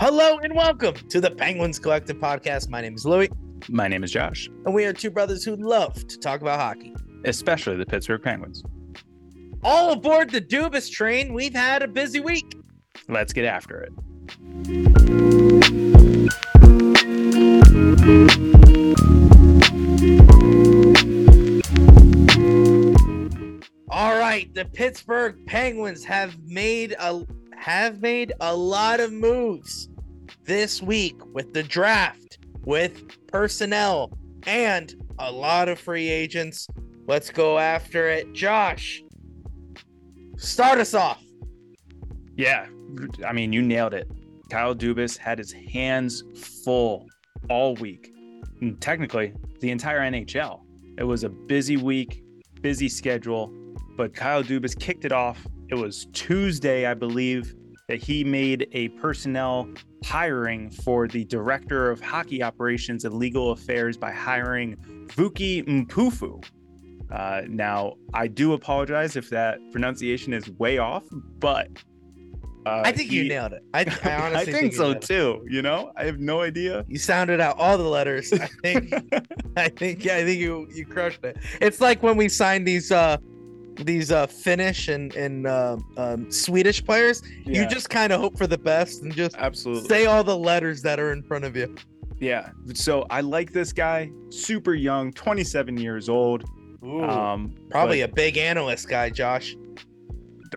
Hello and welcome to the Penguins Collective Podcast. My name is Louie, My name is Josh, and we are two brothers who love to talk about hockey. especially the Pittsburgh Penguins. All aboard the Dubas train. We've had a busy week. Let's get after it. All right, the Pittsburgh Penguins have made a have made a lot of moves this week with the draft, with personnel, and a lot of free agents. Let's go after it. Josh, start us off. Yeah, I mean, you nailed it. Kyle Dubas had his hands full all week. And technically, the entire NHL. It was a busy week, busy schedule, but Kyle Dubas kicked it off. It was Tuesday, I believe, that he made a personnel hiring for the director of hockey operations and legal affairs by hiring Vukie Mpofu. Uh, now, I do apologize if that pronunciation is way off, but uh, I think you nailed it. I, I honestly I think, you so nailed it. too. You know, I have no idea. You sounded out all the letters. I think I think I think you you crushed it. It's like when we signed these uh these uh Finnish and and uh, um, Swedish players. You just kind of hope for the best and just absolutely say all the letters that are in front of you. yeah. So I like this guy, super young, 27 years old. Um, Probably but- a big analyst guy, Josh.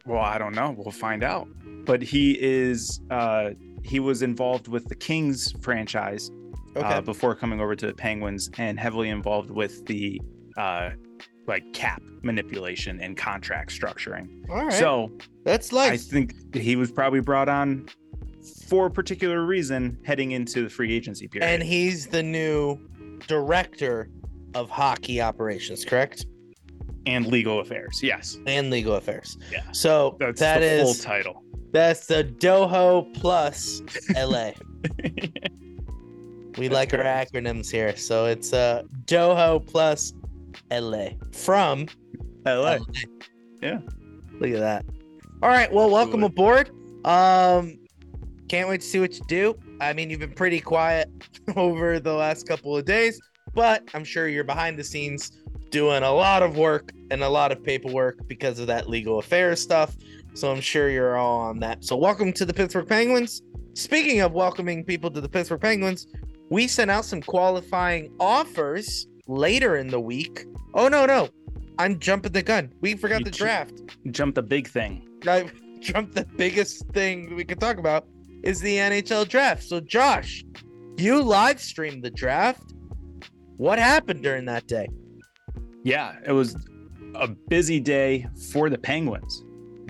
well, I don't know. We'll find out. But he is uh he was involved with the Kings franchise Okay. uh, before coming over to the Penguins and heavily involved with the uh like cap manipulation and contract structuring. all right. So that's like I think he was probably brought on for a particular reason heading into the free agency period. and he's the new director of hockey operations, correct? and legal affairs. Yes, And legal affairs. Yeah. So that's that the is full title. That's the Doho plus LA. We That's like our acronyms here. So it's uh Doho plus LA from LA. Yeah. Look at that. All right. Well, welcome aboard. Um can't wait to see what you do. I mean, you've been pretty quiet over the last couple of days, but I'm sure you're behind the scenes doing a lot of work and a lot of paperwork because of that legal affairs stuff. So I'm sure you're all on that. So welcome to the Pittsburgh Penguins. Speaking of welcoming people to the Pittsburgh Penguins, we sent out some qualifying offers later in the week. Oh no, no. I'm jumping the gun. We forgot You the draft. Jump the big thing. I jumped the biggest thing we could talk about is the NHL draft. So Josh, you live streamed the draft. What happened during that day? Yeah, it was a busy day for the Penguins.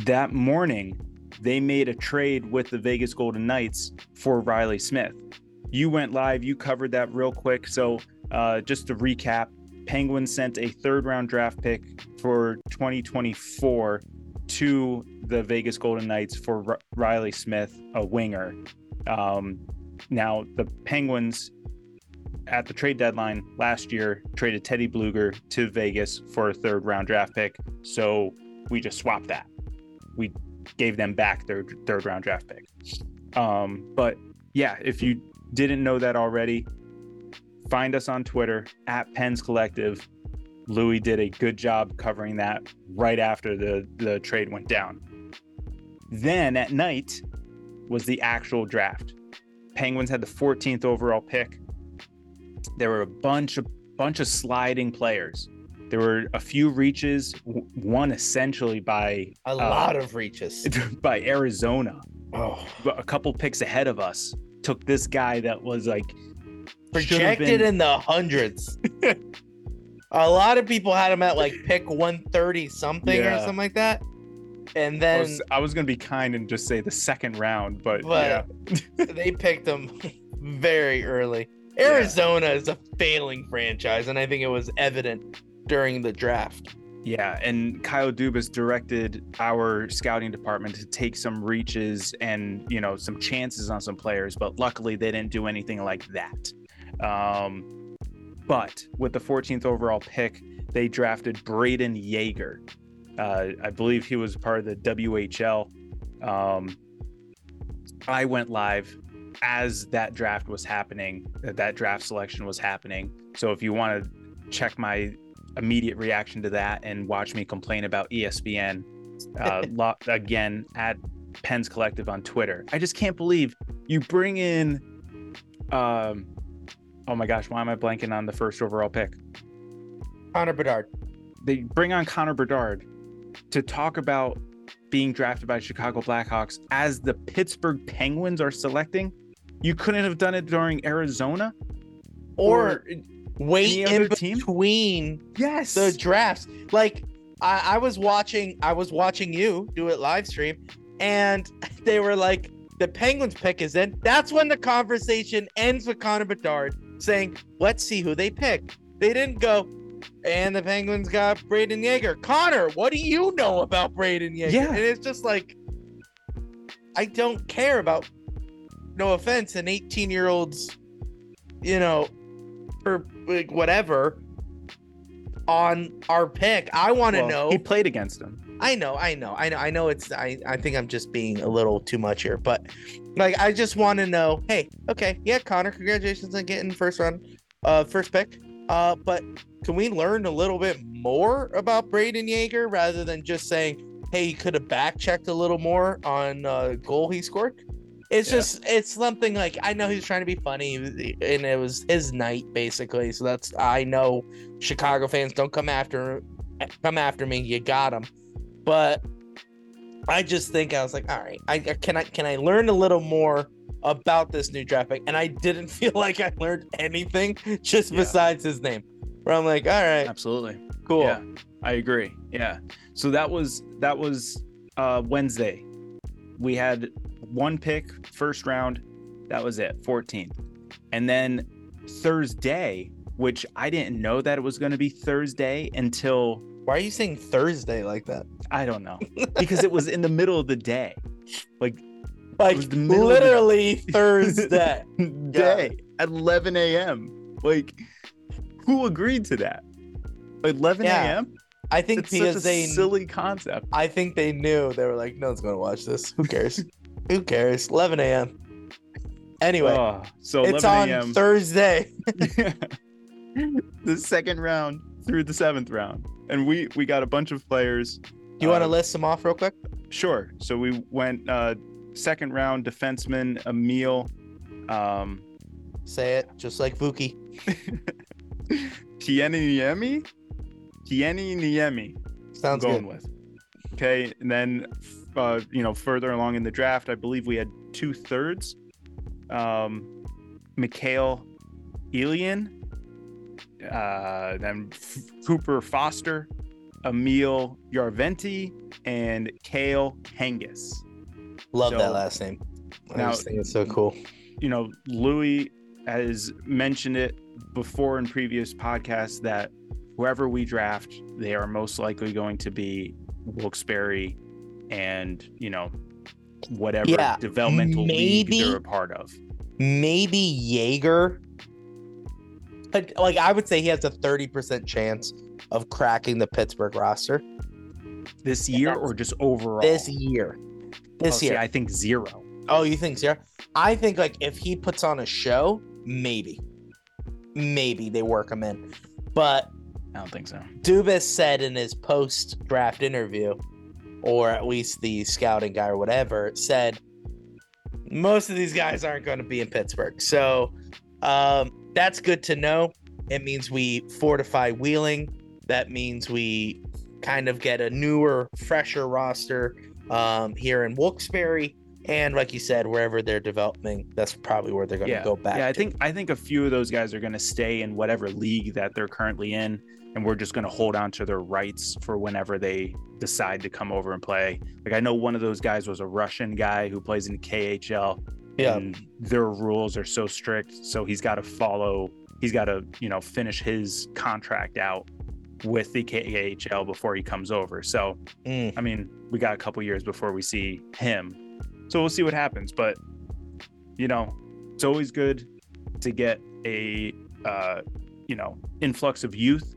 That morning, they made a trade with the Vegas Golden Knights for Reilly Smith. You went live, you covered that real quick. So, uh, just to recap, Penguins sent a third round draft pick for 2024 to the Vegas Golden Knights for R- Reilly Smith, a winger. Um, now, the Penguins at the trade deadline last year traded Teddy Blueger to Vegas for a third round draft pick. So we just swapped that. We gave them back their third round draft pick. Um, but yeah, if you didn't know that already, find us on Twitter at Pens Collective. Louis did a good job covering that right after the, the trade went down. Then at night was the actual draft. Penguins had the 14th overall pick there were a bunch of bunch of sliding players. There were a few reaches, one essentially by A uh, lot of reaches. by Arizona. Oh, A couple picks ahead of us took this guy that was like projected in the hundreds. a lot of people had him at like pick 130 something or something like that. And I then was, I was gonna be kind and just say the second round, but, But- yeah, they picked him very early. Yeah. Arizona is a failing franchise, and I think it was evident during the draft. yeah. And Kyle Dubas directed our scouting department to take some reaches and you know some chances on some players, but luckily they didn't do anything like that. Um, But with the 14th overall pick, they drafted Brayden Yager. Uh, I believe he was part of the WHL. Um, I went live as that draft was happening, that draft selection was happening. So if you want to check my immediate reaction to that and watch me complain about ESPN, uh, lo- again at Pens Collective on Twitter. I just can't believe you bring in, um, oh my gosh, why am I blanking on the first overall pick? Connor Bedard. They bring on Connor Bedard to talk about being drafted by Chicago Blackhawks as the Pittsburgh Penguins are selecting. You couldn't have done it during Arizona Or, wait any in other team? between yes. the drafts. Like I, I was watching, I was watching you do it live stream, and they were like, "The Penguins pick is in." That's when the conversation ends with Connor Bedard saying, "Let's see who they pick." They didn't go, and the Penguins got Brayden Yager. Connor, what do you know about Brayden Yager? Yeah. and it's just like, I don't care about. No offense, an 18 year old's, you know, or like whatever on our pick. I want to Well, know. he played against him. I know, I know, I know, I know. It's I. I think I'm just being a little too much here, but like I just want to know. Hey, okay, yeah, Connor, congratulations on getting first round, uh, first pick. Uh, but can we learn a little bit more about Brayden Yager rather than just saying, hey, he could have back checked a little more on uh, goal he scored? It's Yeah. just it's something like I know he's trying to be funny, and it was his night basically. So that's I know Chicago fans don't come after come after me. You got him, but I just think I was like, all right, I can I can I learn a little more about this new draft pick? And I didn't feel like I learned anything just Yeah. besides his name. Where I'm like, all right, Absolutely. cool. Yeah, I agree. Yeah. So that was that was uh Wednesday. We had one pick, first round. That was it, 14th. And then Thursday, which I didn't know that it was going to be Thursday until Why are you saying Thursday like that? I don't know because it was in the middle of the day. Like was the middle the- literally Thursday. day at 11 a.m. Like, who agreed to that? 11 Yeah. a.m. I think It's such because a they silly concept. I think they knew they were like, no one's gonna watch this. Who cares? Who cares? 11 a.m. Anyway, Oh, so it's on a.m. Thursday. the second round through the seventh round, and we we got a bunch of players. Do you want to Uh, list them off real quick? Sure. So we went uh, second round defenseman Emil, um, Say it just like Vukie. Pieniniemi, Tieni Niemi. Sounds going good. with. Okay, and then uh, you know further along in the draft, I believe we had two thirds. Um, Mikhail Ilyin, uh, then F- Cooper Foster, Emil Järventie, and Kalle Kangas. Love that last name. I Now- just think it's so cool. You know, Louis has mentioned it before in previous podcasts that whoever we draft, they are most likely going to be Wilkes-Barre and, you know, whatever Yeah, developmental maybe- league they're a part of. Maybe Yager. But like I would say he has a 30% chance of cracking the Pittsburgh roster This year or just overall? this year. This Oh, see, year. I think zero. Oh, you think zero? I think like if he puts on a show, maybe, maybe they work him in. But I don't think so. Dubas said in his post-draft interview, or at least the scouting guy or whatever, said most of these guys aren't going to be in Pittsburgh. So um, that's good to know. It means we fortify Wheeling. That means we kind of get a newer, fresher roster um, here in Wilkes-Barre. And like you said, wherever they're developing, that's probably where they're going to yeah, go back. yeah. I to. think I think a few of those guys are going to stay in whatever league that they're currently in, and we're just going to hold on to their rights for whenever they decide to come over and play. Like I know one of those guys was a Russian guy who plays in KHL. Yeah. and their rules are so strict, so he's got to follow. He's got to you know finish his contract out with the KHL before he comes over. So Mm. I mean, we got a couple years before we see him. So we'll see what happens. But, you know, it's always good to get a, uh, you know, influx of youth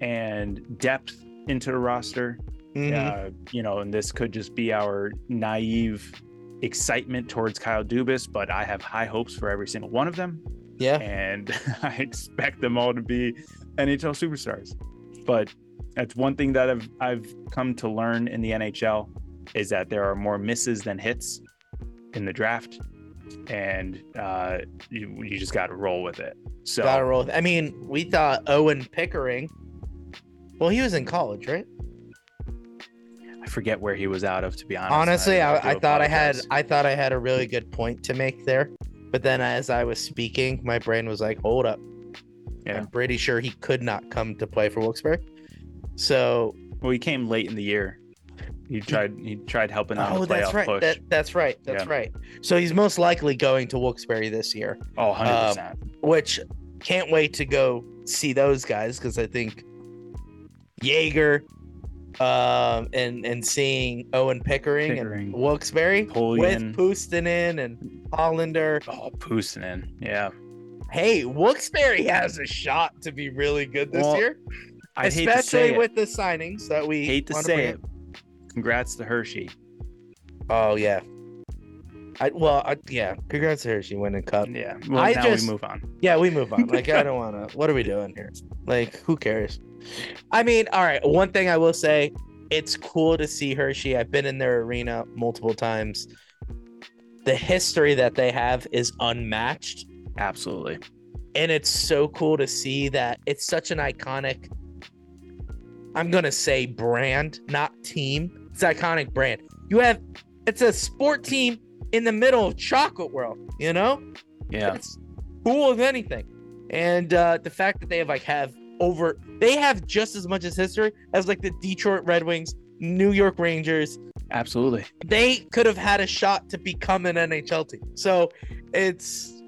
and depth into the roster. Mhm. Uh, you know, and this could just be our naive excitement towards Kyle Dubas, but I have high hopes for every single one of them, yeah. and I expect them all to be NHL superstars. But that's one thing that I've I've come to learn in the NHL is that there are more misses than hits in the draft, and uh, you you just got to roll with it. So Gotta roll. with- I mean, we thought Owen Pickering. Well, he was in college, right? I forget where he was out of, to be honest. Honestly, I, do I, thought I had. I thought I had a really good point to make there, but then as I was speaking, my brain was like, "Hold up, Yeah. I'm pretty sure he could not come to play for Wilkes-Barre." So, Well, he came late in the year. He tried. He tried helping out oh, the playoff that's right. That, that's right. That's Yeah. right. So he's most likely going to Wilkes-Barre this year, oh, 100 um, percent. which can't wait to go see those guys because I think Yager, um, and and seeing Owen Pickering, Pickering. and Wilkes-Barre with. Puustinen and Hallander. Oh, Puustinen. Yeah. Hey, Wilkes-Barre has a shot to be really good this Well, year, I hate to especially say with the signings that we. Hate to say it. Congrats to Hershey. Oh yeah. I well I, yeah. Congrats to her. She winning cup. Yeah. Well, I now just- we move on. Yeah, we move on. Like I don't want to. What are we doing here? Like who cares? I mean, all right. One thing I will say, it's cool to see Hershey. I've been in their arena multiple times. The history that they have is unmatched, Absolutely. and it's so cool to see that it's such an iconic. I'm gonna say brand, not team. It's an iconic brand. You have, it's a sport team in the middle of chocolate world. You know, Yeah. it's cool as anything. And uh, the fact that they have like have over, they have just as much as history as like the Detroit Red Wings, New York Rangers. Absolutely. They could have had a shot to become an NHL team. So it's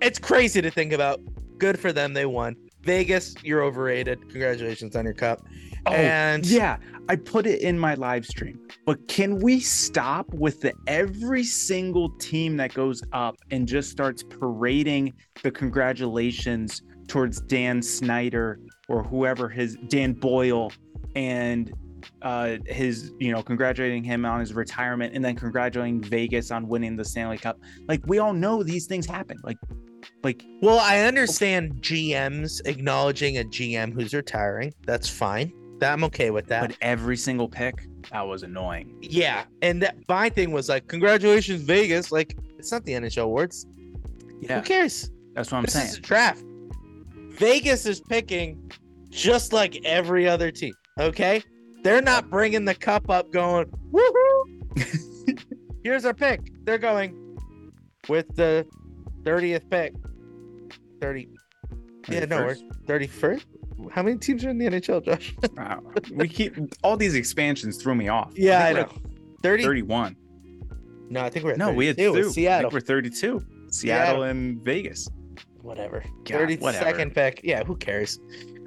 it's crazy to think about. Good for them, they won. Vegas, you're overrated. Congratulations on your cup. Oh, and yeah. I put it in my live stream. But can we stop with the every single team that goes up and just starts parading the congratulations towards Dan Snyder or whoever his Dan Boyle and uh his you know congratulating him on his retirement and then congratulating Vegas on winning the Stanley Cup like we all know these things happen like like Well, I understand GMs acknowledging a GM who's retiring. That's fine. That I'm okay with that. but every single pick that was annoying Yeah, and that my thing was like, congratulations, Vegas. Like, it's not the NHL awards. yeah Who cares? that's what I'm this saying is a draft. Vegas is picking just like every other team. Okay, they're not bringing the cup up, going woohoo. Here's our pick. They're going with the thirtieth pick. Thirty. Yeah, no, we're thirty first. How many teams are in the NHL, Josh? Wow. we keep all these expansions threw me off. Yeah, I think know. we're Thirty. 31. No, I think we're at No, we had 32 two. Seattle. I think we're 32. Seattle and Vegas. whatever. God, Thirty whatever. second pick. Yeah, who cares?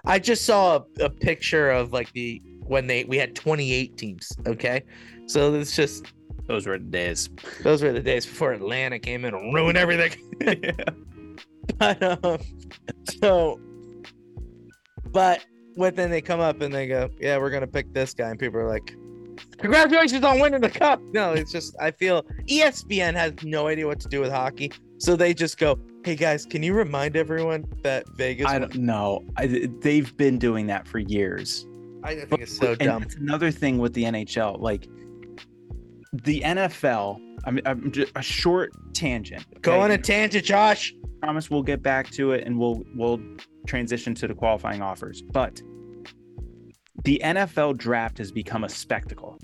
I just saw a, a picture of like the when they we had 28 teams. Okay, so it's just Those were the days. those were the days before Atlanta came in and ruined everything. Yeah. But um, so, but when then they come up and they go, yeah, we're gonna pick this guy, and people are like. Congratulations on winning the cup. No, it's just I feel ESPN has no idea what to do with hockey, so they just go, "Hey guys, can you remind everyone that Vegas I don't know. I, they've been doing that for years. I think it's so dumb. that's another thing with the NHL. Like the NFL, I'm, I'm just a short tangent. Go on a tangent, Josh. promise we'll get back to it and we'll we'll transition to the qualifying offers. But the NFL draft has become a spectacle.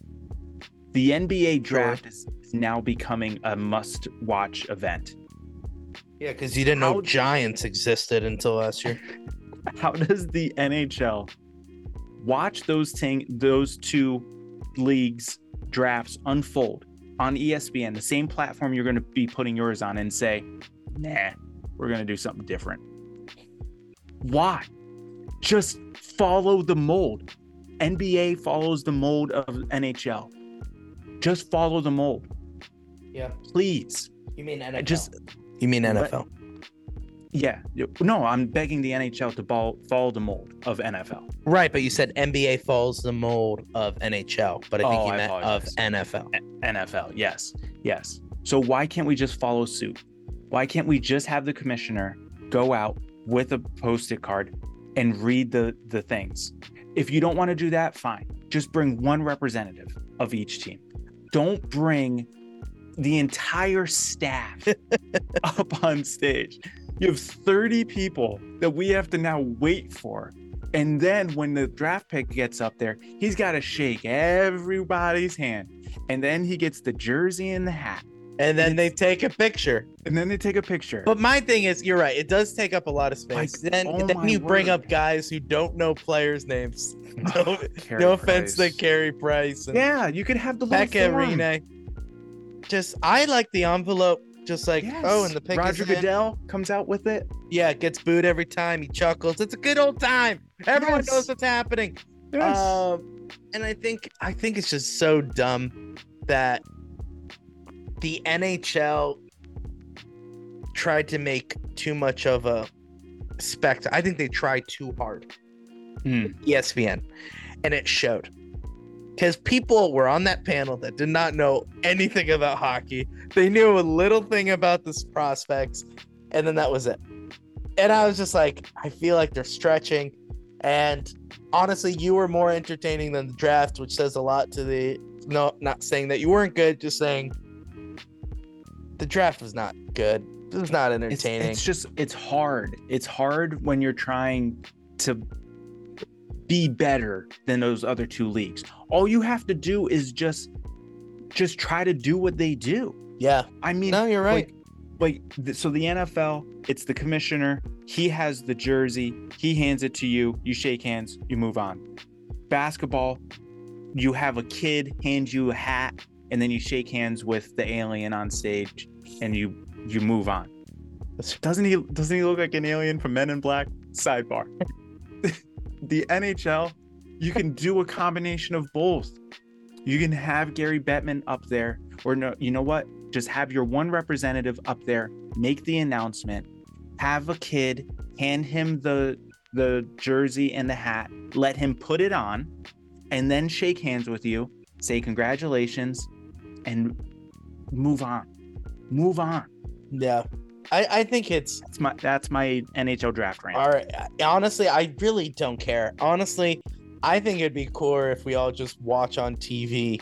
The NBA draft is, is now becoming a must-watch event. Yeah, because you didn't know How- Giants existed until last year. How does the NHL watch those ting- those two leagues drafts unfold on ESPN, the same platform you're going to be putting yours on, and say, "Nah, we're going to do something different." Why? Just follow the mold. NBA follows the mold of NHL. Just follow the mold, Yeah. please. You mean NFL? Just you mean What? NFL? Yeah. No, I'm begging the NHL to ball, follow the mold of NFL. Right, but you said NBA follows the mold of NHL, but oh, I think Oh, you I meant of apologize. NFL. NFL. Yes. Yes. So why can't we just follow suit? Why can't we just have the commissioner go out with a post-it card and read the the things? If you don't want to do that, fine. Just bring one representative of each team. Don't bring the entire staff up on stage. You have 30 people that we have to now wait for. And then when the draft pick gets up there, he's got to shake everybody's hand. And then he gets the jersey and the hat. And then they take a picture. And then they take a picture. But my thing is, you're right. It does take up a lot of space. Like, then oh then you bring up guys who don't know players' names. No, no offense to Carey Price Yeah, you could have the Pekka. Rinne. Just I like the envelope. Just like Yes. oh, and the pick Roger is in. Goodell comes out with it. Yeah, gets booed every time. He chuckles. It's a good old time. Everyone Yes. knows what's happening. Yes. Um, and I think I think it's just so dumb that the NHL tried to make too much of a spectacle. I think they tried too hard. Hmm. ESPN, and it showed. Because people were on that panel that did not know anything about hockey. They knew a little thing about the prospects, and then that was it. And I was just like, I feel like they're stretching. And honestly, you were more entertaining than the draft, which says a lot to the no, not saying that you weren't good, just saying the draft was not good. It was not entertaining. it's just it's hard. It's hard when you're trying to be better than those other two leagues. All you have to do is just just try to do what they do. yeah. I mean, No, you're right. like, like so the NFL, it's the commissioner. He has the jersey. He hands it to you. You shake hands. You move on. Basketball, you have a kid hand you a hat, and then you shake hands with the alien on stage, and you you move on. Doesn't he? Doesn't he look like an alien from Men in Black? Sidebar. the NHL, you can do a combination of both. You can have Gary Bettman up there, or no, you know what? Just have your one representative up there, make the announcement, have a kid, hand him the the jersey and the hat, let him put it on, and then shake hands with you, say congratulations, and move on. Move on. Yeah. I, I think it's That's my that's my NHL draft rant. all right. Honestly, I really don't care. Honestly, I think it'd be cooler if we all just watch on TV,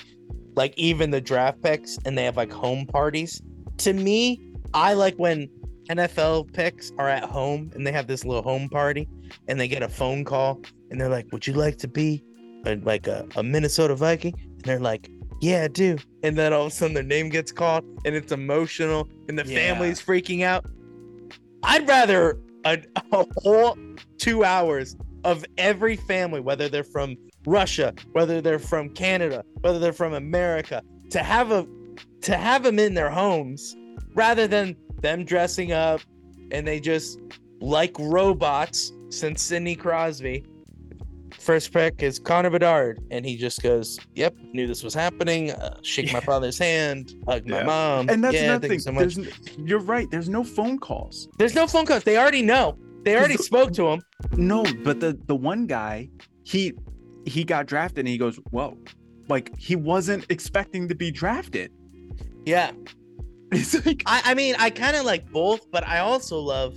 like even the draft picks, and they have like home parties. To me, I like when NFL picks are at home and they have this little home party, and they get a phone call, and they're like, "Would you like to be a, like a, a Minnesota Viking?" And they're like, "Yeah, I do." And then all of a sudden their name gets called, and it's emotional, and the Yeah. family's freaking out. I'd rather a, a whole two hours of every family, whether they're from Russia, whether they're from Canada, whether they're from America, to have a to have them in their homes rather than them dressing up and they just like robots since Sidney Crosby. First pick is Connor Bedard, and he just goes, "Yep, knew this was happening. Uh, shake my father's hand, hug my mom." And that's yeah, another thing. you so much. There's n- you're right. There's no phone calls. There's no phone calls. They already know. They already the- spoke to him. No, but the the one guy, he he got drafted and he goes, "Whoa." Like he wasn't expecting to be drafted. Yeah. It's like I, I mean, I kind of like both, but I also love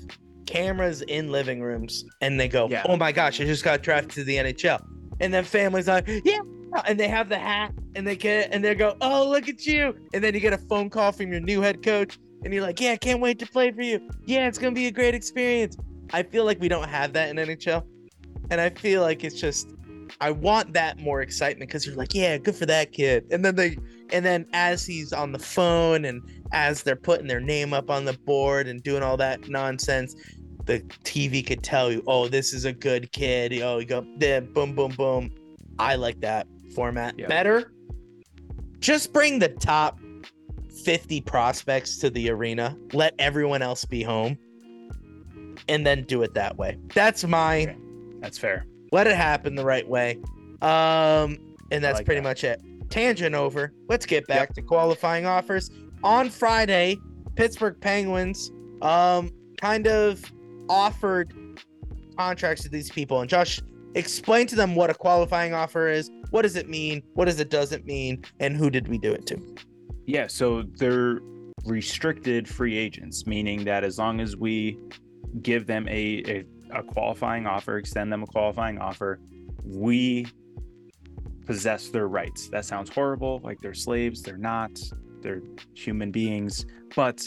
cameras in living rooms and they go, Yeah. oh my gosh, I just got drafted to the NHL. And then families like, yeah. And they have the hat and they get, and they go, oh, look at you. And then you get a phone call from your new head coach and you're like, yeah, I can't wait to play for you. Yeah, it's going to be a great experience. I feel like we don't have that in NHL. And I feel like it's just, I want that more excitement because you're like, yeah, good for that kid. And then they, and then as he's on the phone and as they're putting their name up on the board and doing all that nonsense, the TV could tell you, oh, this is a good kid. Oh, you go there, boom, boom, boom. I like that format better. Just bring the top 50 prospects to the arena, let everyone else be home, and then do it that way. That's my Okay. that's fair. let it happen the right way. Um, and that's like pretty that. much it. Tangent over. Let's get back to qualifying offers. On Friday, Pittsburgh Penguins um kind of offered contracts to these people. And Josh, explain to them what a qualifying offer is. What does it mean? What does it doesn't mean? And who did we do it to? Yeah, so they're restricted free agents, meaning that as long as we give them a, a, a qualifying offer, extend them a qualifying offer, we possess their rights. That sounds horrible, like they're slaves. They're not. They're human beings, but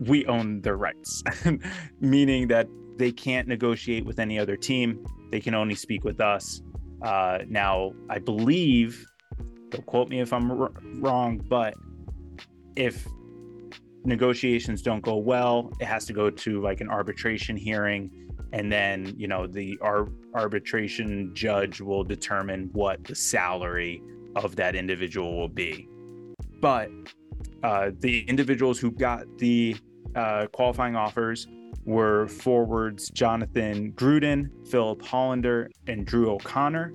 we own their rights, meaning that they can't negotiate with any other team. They can only speak with us. Uh, now, I believe, don't quote me if I'm r- wrong, but if negotiations don't go well, it has to go to like an arbitration hearing. And then, you know, the ar- arbitration judge will determine what the salary of that individual will be. But uh, the individuals who got the uh, qualifying offers were forwards Jonathan Gruden, Filip Hallander, and Drew O'Connor,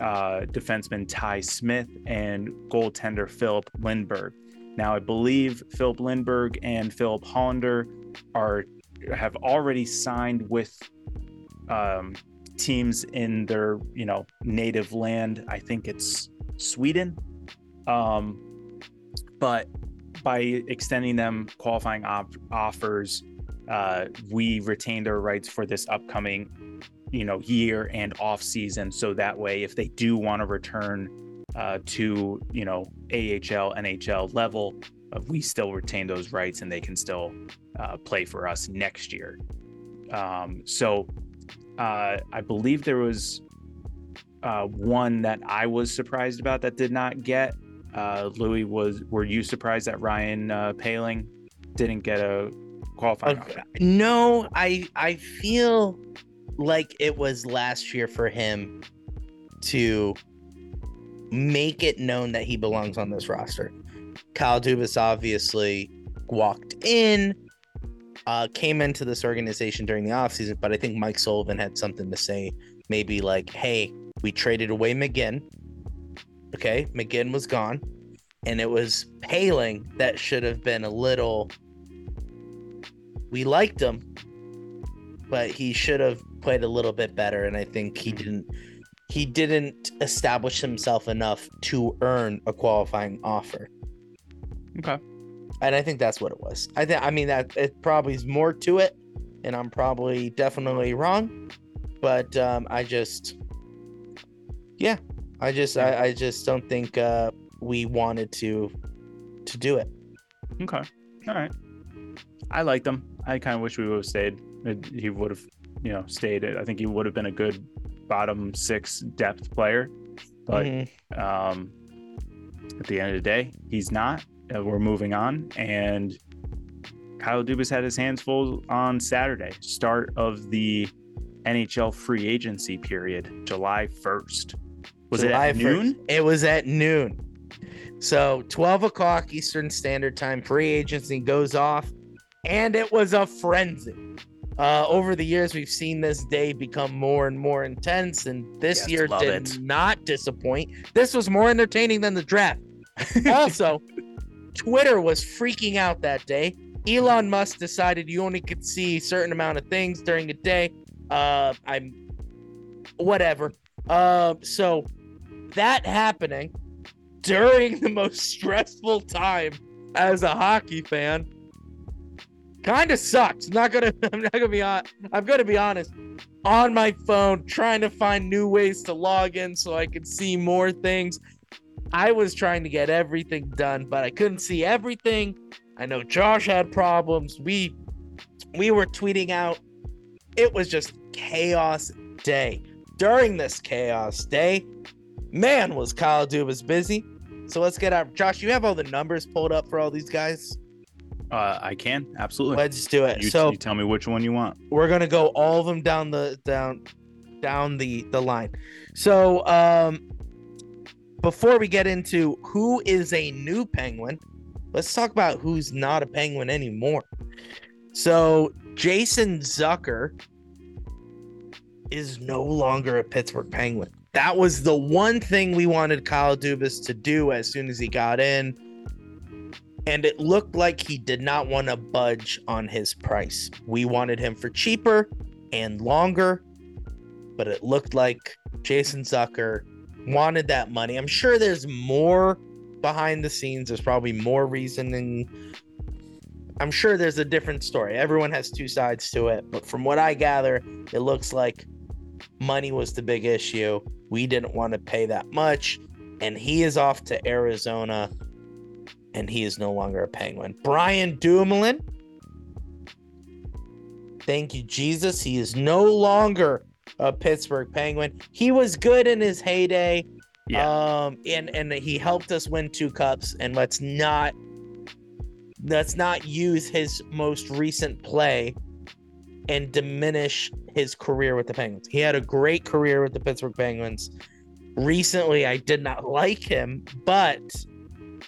uh, defenseman Ty Smith, and goaltender Filip Lindberg. Now, I believe Filip Lindberg and Filip Hallander are have already signed with um, teams in their you know native land. I think it's Sweden, um, but by extending them qualifying op- offers uh, we retain their rights for this upcoming, you know, year and off season. So that way, if they do want to return uh, to, you know, AHL, NHL level, uh, we still retain those rights and they can still uh, play for us next year. Um, so uh, I believe there was uh, one that I was surprised about that did not get. Louis was. Were you surprised that Ryan Poehling didn't get a qualifying. Okay. No, I I feel like it was last year for him to make it known that he belongs on this roster. Kyle Dubas obviously walked in, uh, came into this organization during the offseason, but I think Mike Sullivan had something to say. Maybe like, hey, we traded away McGinn. Okay, McGinn was gone. And it was Poehling that should have been a little we liked him, but he should have played a little bit better. And I think he didn't. He didn't establish himself enough to earn a qualifying offer. Okay. And I think that's what it was. I think. I mean that it probably is more to it, and I'm probably definitely wrong, but um, I just, yeah, I just, I, I just don't think uh, we wanted to, to do it. Okay. All right. I liked him. I kind of wish we would have stayed. He would have, you know, stayed. I think he would have been a good bottom six depth player. But mm-hmm. um, at the end of the day, he's not. Uh, we're moving on. And Kyle Dubas had his hands full on Saturday, start of the NHL free agency period, July 1st. Was July it at 1st. noon? It was at noon. So 12 o'clock Eastern Standard Time, free agency goes off and it was a frenzy. Uh, over the years, we've seen this day become more and more intense, and this yes, year did it. not disappoint. This was more entertaining than the draft. also, Twitter was freaking out that day. Elon Musk decided you only could see a certain amount of things during the day. Uh, I'm whatever. Uh, so that happening during the most stressful time as a hockey fan kind of sucks. I'm not gonna. I'm not gonna be on. I'm gonna be honest. On my phone, trying to find new ways to log in so I could see more things. I was trying to get everything done, but I couldn't see everything. I know Josh had problems. We we were tweeting out. It was just chaos day. During this chaos day, man, was Kyle Dubas busy. So let's get out. Josh, you have all the numbers pulled up for all these guys? Uh, I can absolutely. Let's do it. You, so you tell me which one you want. We're gonna go all of them down the down down the the line. So um, before we get into who is a new penguin, let's talk about who's not a penguin anymore. So Jason Zucker is no longer a Pittsburgh Penguin. That was the one thing we wanted Kyle Dubas to do as soon as he got in And it looked like he did not want to budge on his price. We wanted him for cheaper and longer, but it looked like Jason Zucker wanted that money. I'm sure there's more behind the scenes. There's probably more reasoning. I'm sure there's a different story. Everyone has two sides to it, but from what I gather, it looks like money was the big issue. We didn't want to pay that much, and he is off to Arizona, and he is no longer a Penguin. Brian Dumoulin, thank you, Jesus. He is no longer a Pittsburgh Penguin. He was good in his heyday. Yeah. Um, and and he helped us win two cups. And let's not let's not use his most recent play and diminish his career with the Penguins. He had a great career with the Pittsburgh Penguins. Recently, I did not like him, but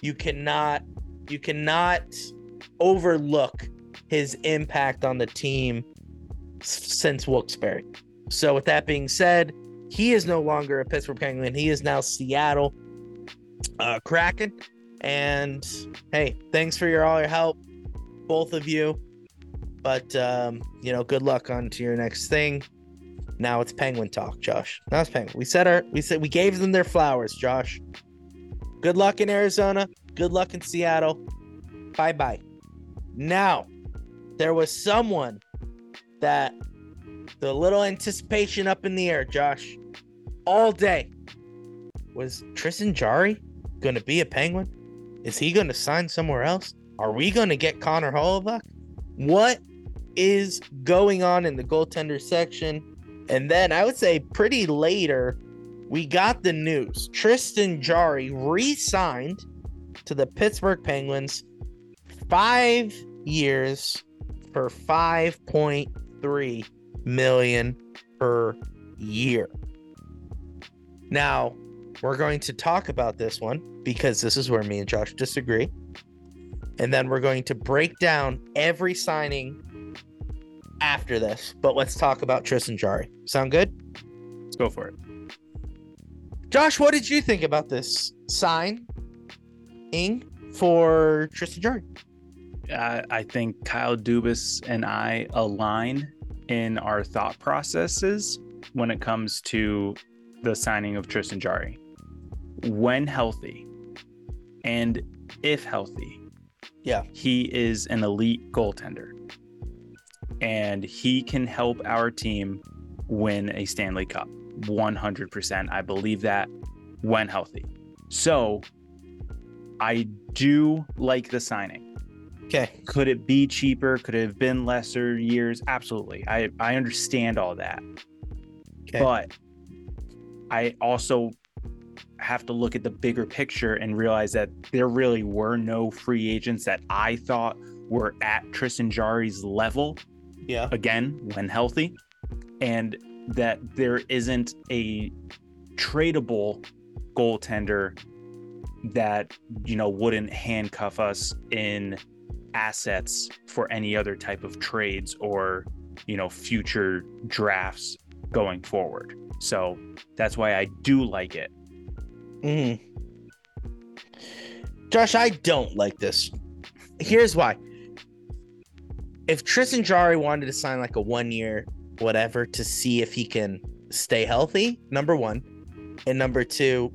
you cannot you cannot overlook his impact on the team since Wilkes-Barre. So with that being said, he is no longer a Pittsburgh Penguin. He is now Seattle uh, Kraken. And hey, thanks for your all your help, both of you. But um, you know, good luck on to your next thing. Now it's Penguin talk, Josh. Now it's Penguin. We said our we said we gave them their flowers, Josh. Good luck in Arizona. Good luck in Seattle. Bye bye. Now, there was someone that the little anticipation up in the air, Josh, all day. Was Tristan Jarry going to be a Penguin? Is he going to sign somewhere else? Are we going to get Connor Hellebuyck? What is going on in the goaltender section? And then I would say pretty later, we got the news. Tristan Jarry re-signed to the Pittsburgh Penguins five years for 5.3 million per year. Now, we're going to talk about this one because this is where me and Josh disagree. And then we're going to break down every signing after this. But let's talk about Tristan Jarry. Sound good? Let's go for it. Josh, what did you think about this signing for Tristan Jarry? I, I think Kyle Dubas and I align in our thought processes when it comes to the signing of Tristan Jarry. When healthy and if healthy, Yeah. he is an elite goaltender. And he can help our team win a Stanley Cup 100%. I believe that when healthy. So I do like the signing. Okay. Could it be cheaper? Could it have been lesser years? Absolutely. I, I understand all that. Okay. But I also have to look at the bigger picture and realize that there really were no free agents that I thought were at Tristan Jarry's level yeah. again when healthy, and that there isn't a tradable goaltender that you know wouldn't handcuff us in assets for any other type of trades or you know future drafts going forward. So that's why I do like it. Mhm. Josh, I don't like this. Here's why. If Tristan Jarry wanted to sign like a one year whatever to see if he can stay healthy, number one, and number two,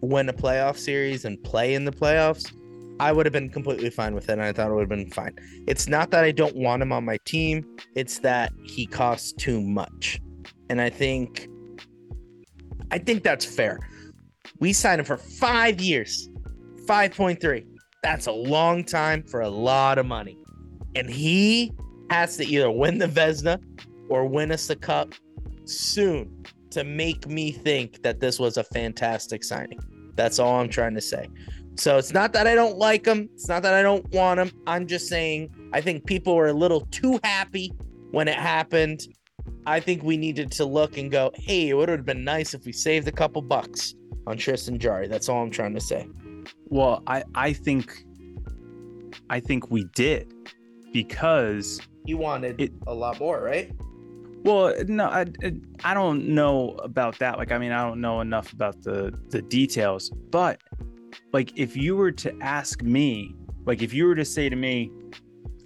win a playoff series and play in the playoffs, I would have been completely fine with it. And I thought it would have been fine. It's not that I don't want him on my team, it's that he costs too much. And I think I think that's fair. We signed him for five years, 5.3. That's a long time for a lot of money. And he has to either win the Vezina or win us the cup soon to make me think that this was a fantastic signing. That's all I'm trying to say. So it's not that I don't like him. It's not that I don't want him. I'm just saying I think people were a little too happy when it happened. I think we needed to look and go, hey, it would have been nice if we saved a couple bucks on Tristan Jarry. That's all I'm trying to say. Well, I I think I think we did because You wanted It- a lot more, right? well, no, I I don't know about that. Like, I mean, I don't know enough about the the details, but like if you were to ask me Like if you were to say to me,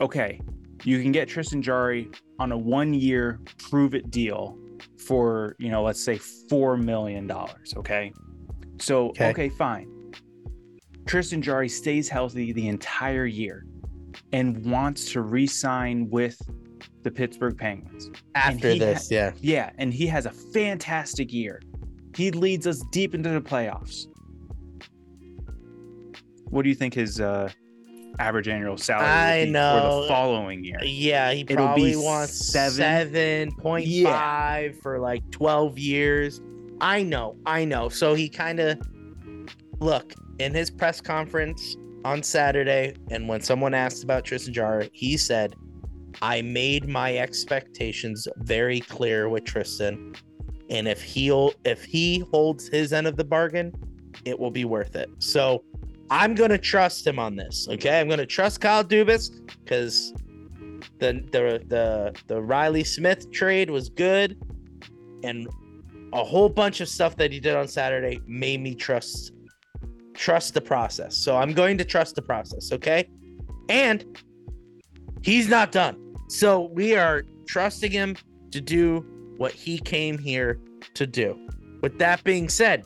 okay, you can get Tristan Jarry on a one year prove it deal for, you know, let's say $4 million. Okay. So, Okay. okay, fine. Tristan Jarry stays healthy the entire year and wants to re sign with the Pittsburgh Penguins. After he ha- this, yeah. Yeah, and he has a fantastic year. He leads us deep into the playoffs. What do you think his uh, average annual salary I be for the following year? Yeah, he probably wants seven. point five for like twelve years. I know, I know. So he kind of look in his press conference on Saturday, and when someone asked about Tristan Jarry, he said, "I made my expectations very clear with Tristan, and if he'll if he holds his end of the bargain, it will be worth it." So. I'm gonna trust him on this. Okay, I'm gonna trust Kyle Dubas because the the the the Reilly Smith trade was good, and a whole bunch of stuff that he did on Saturday made me trust trust the process. So I'm going to trust the process, okay? And he's not done. So we are trusting him to do what he came here to do. With that being said,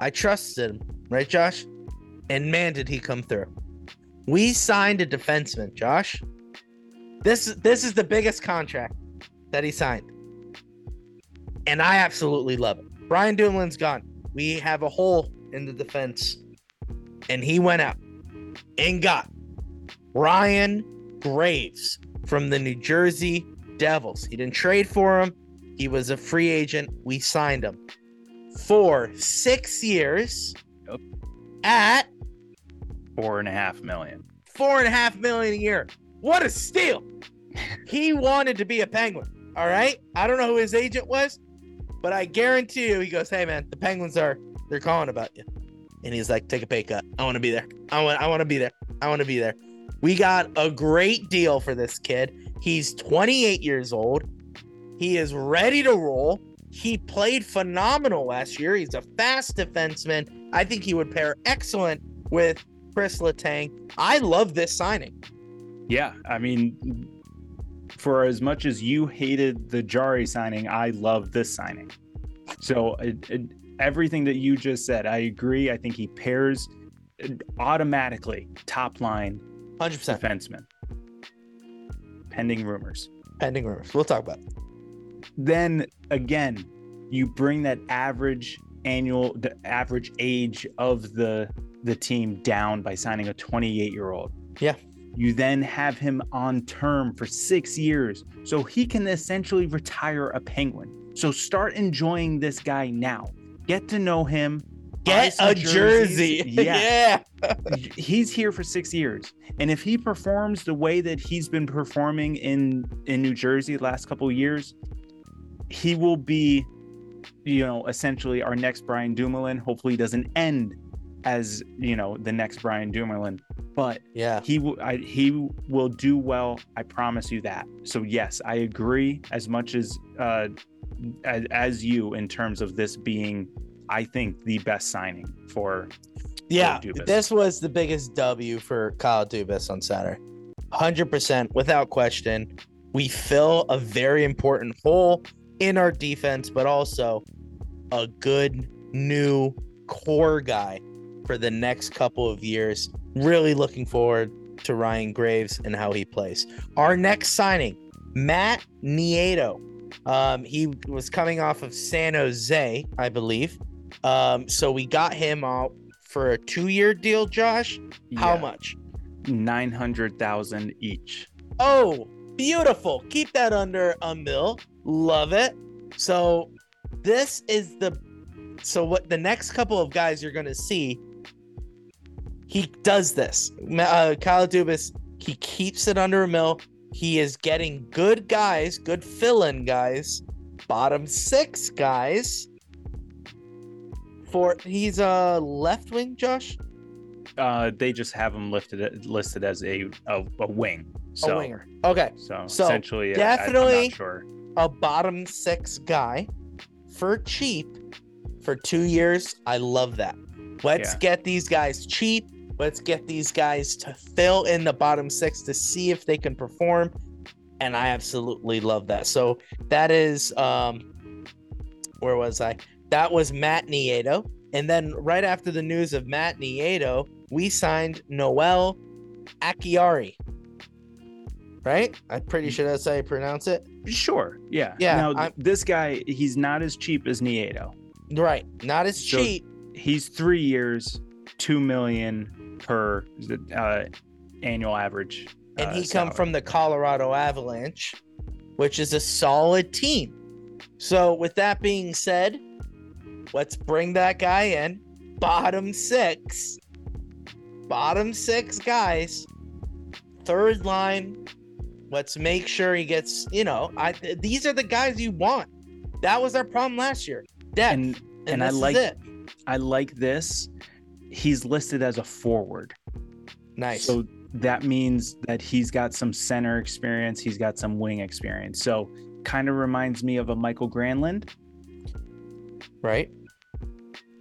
I trusted him, right, Josh? And man, did he come through. We signed a defenseman, Josh. This this is the biggest contract that he signed. And I absolutely love it. Brian Dumoulin's gone. We have a hole in the defense. And he went out and got Ryan Graves from the New Jersey Devils. He didn't trade for him. He was a free agent. We signed him for six years Yep. at Four and a half million. four and a half million a year. What a steal! he wanted to be a penguin. All right. I don't know who his agent was, but I guarantee you, he goes, "Hey man, the Penguins are they're calling about you," and he's like, "Take a pay cut. I want to be there. I want. I want to be there. I want to be there." We got a great deal for this kid. He's 28 years old. He is ready to roll. He played phenomenal last year. He's a fast defenseman. I think he would pair excellent with Chris Letang. I love this signing. Yeah, I mean, for as much as you hated the Jarry signing, I love this signing. So it, it, everything that you just said, I agree. I think he pairs uh, automatically top line 100% defenseman. Pending rumors. pending rumors. We'll talk about it. Then again, you bring that average annual, the average age of the the team down by signing a 28 year old. Yeah. You then have him on term for six years, so he can essentially retire a penguin. So start enjoying this guy now. Get to know him. Get a jersey. jerseys. Yeah. yeah. he's here for six years and if he performs the way that he's been performing in in new jersey the last couple of years he will be you know essentially our next brian dumoulin hopefully he doesn't end as you know the next brian dumoulin but Yeah. he will he will do well i promise you that so yes i agree as much as uh as, as you in terms of this being i think the best signing for Yeah. Dubas. This was the biggest W for Kyle Dubas on Saturday. 100% without question. We fill a very important hole in our defense, but also a good new core guy for the next couple of years. Really looking forward to Ryan Graves and how he plays. Our next signing, Matt Nieto. Um, he was coming off of San Jose, I believe. Um, so we got him out for a two-year deal, Josh. How Yeah. much? 900,000 each. Oh, beautiful. Keep that under a mil. Love it. So this is the so what the next couple of guys you're gonna see. He does this. Uh, Kyle Dubas. He keeps it under a mil. He is getting good guys, good fill-in guys, bottom six guys. For he's a left wing, Josh. Uh, they just have him lifted listed as a a, a wing. So, a winger. Okay. So, So, essentially, I- I, definitely- sure. a bottom six guy for cheap for two years. I love that. Let's Yeah. get these guys cheap. Let's get these guys to fill in the bottom six to see if they can perform. And I absolutely love that. So that is um where was I? That was Matt Nieto. And then right after the news of Matt Nieto, we signed Noel Acciari. Right? I'm pretty sure that's how you pronounce it. Sure. Yeah. Yeah, Now I'm- this guy, he's not as cheap as Nieto. Right. Not as So- cheap. He's three years, two million per uh, annual average. and uh, he come from the Colorado Avalanche, which is a solid team. So with that being said, let's bring that guy in. Bottom six. Bottom six guys. Third line. Let's make sure he gets, you know, I these are the guys you want. That was our problem last year. Depth. and and and I like it. I like this. He's listed as a forward. Nice. So that means that he's got some center experience, he's got some wing experience. So kind of reminds me of a Mikael Granlund. right?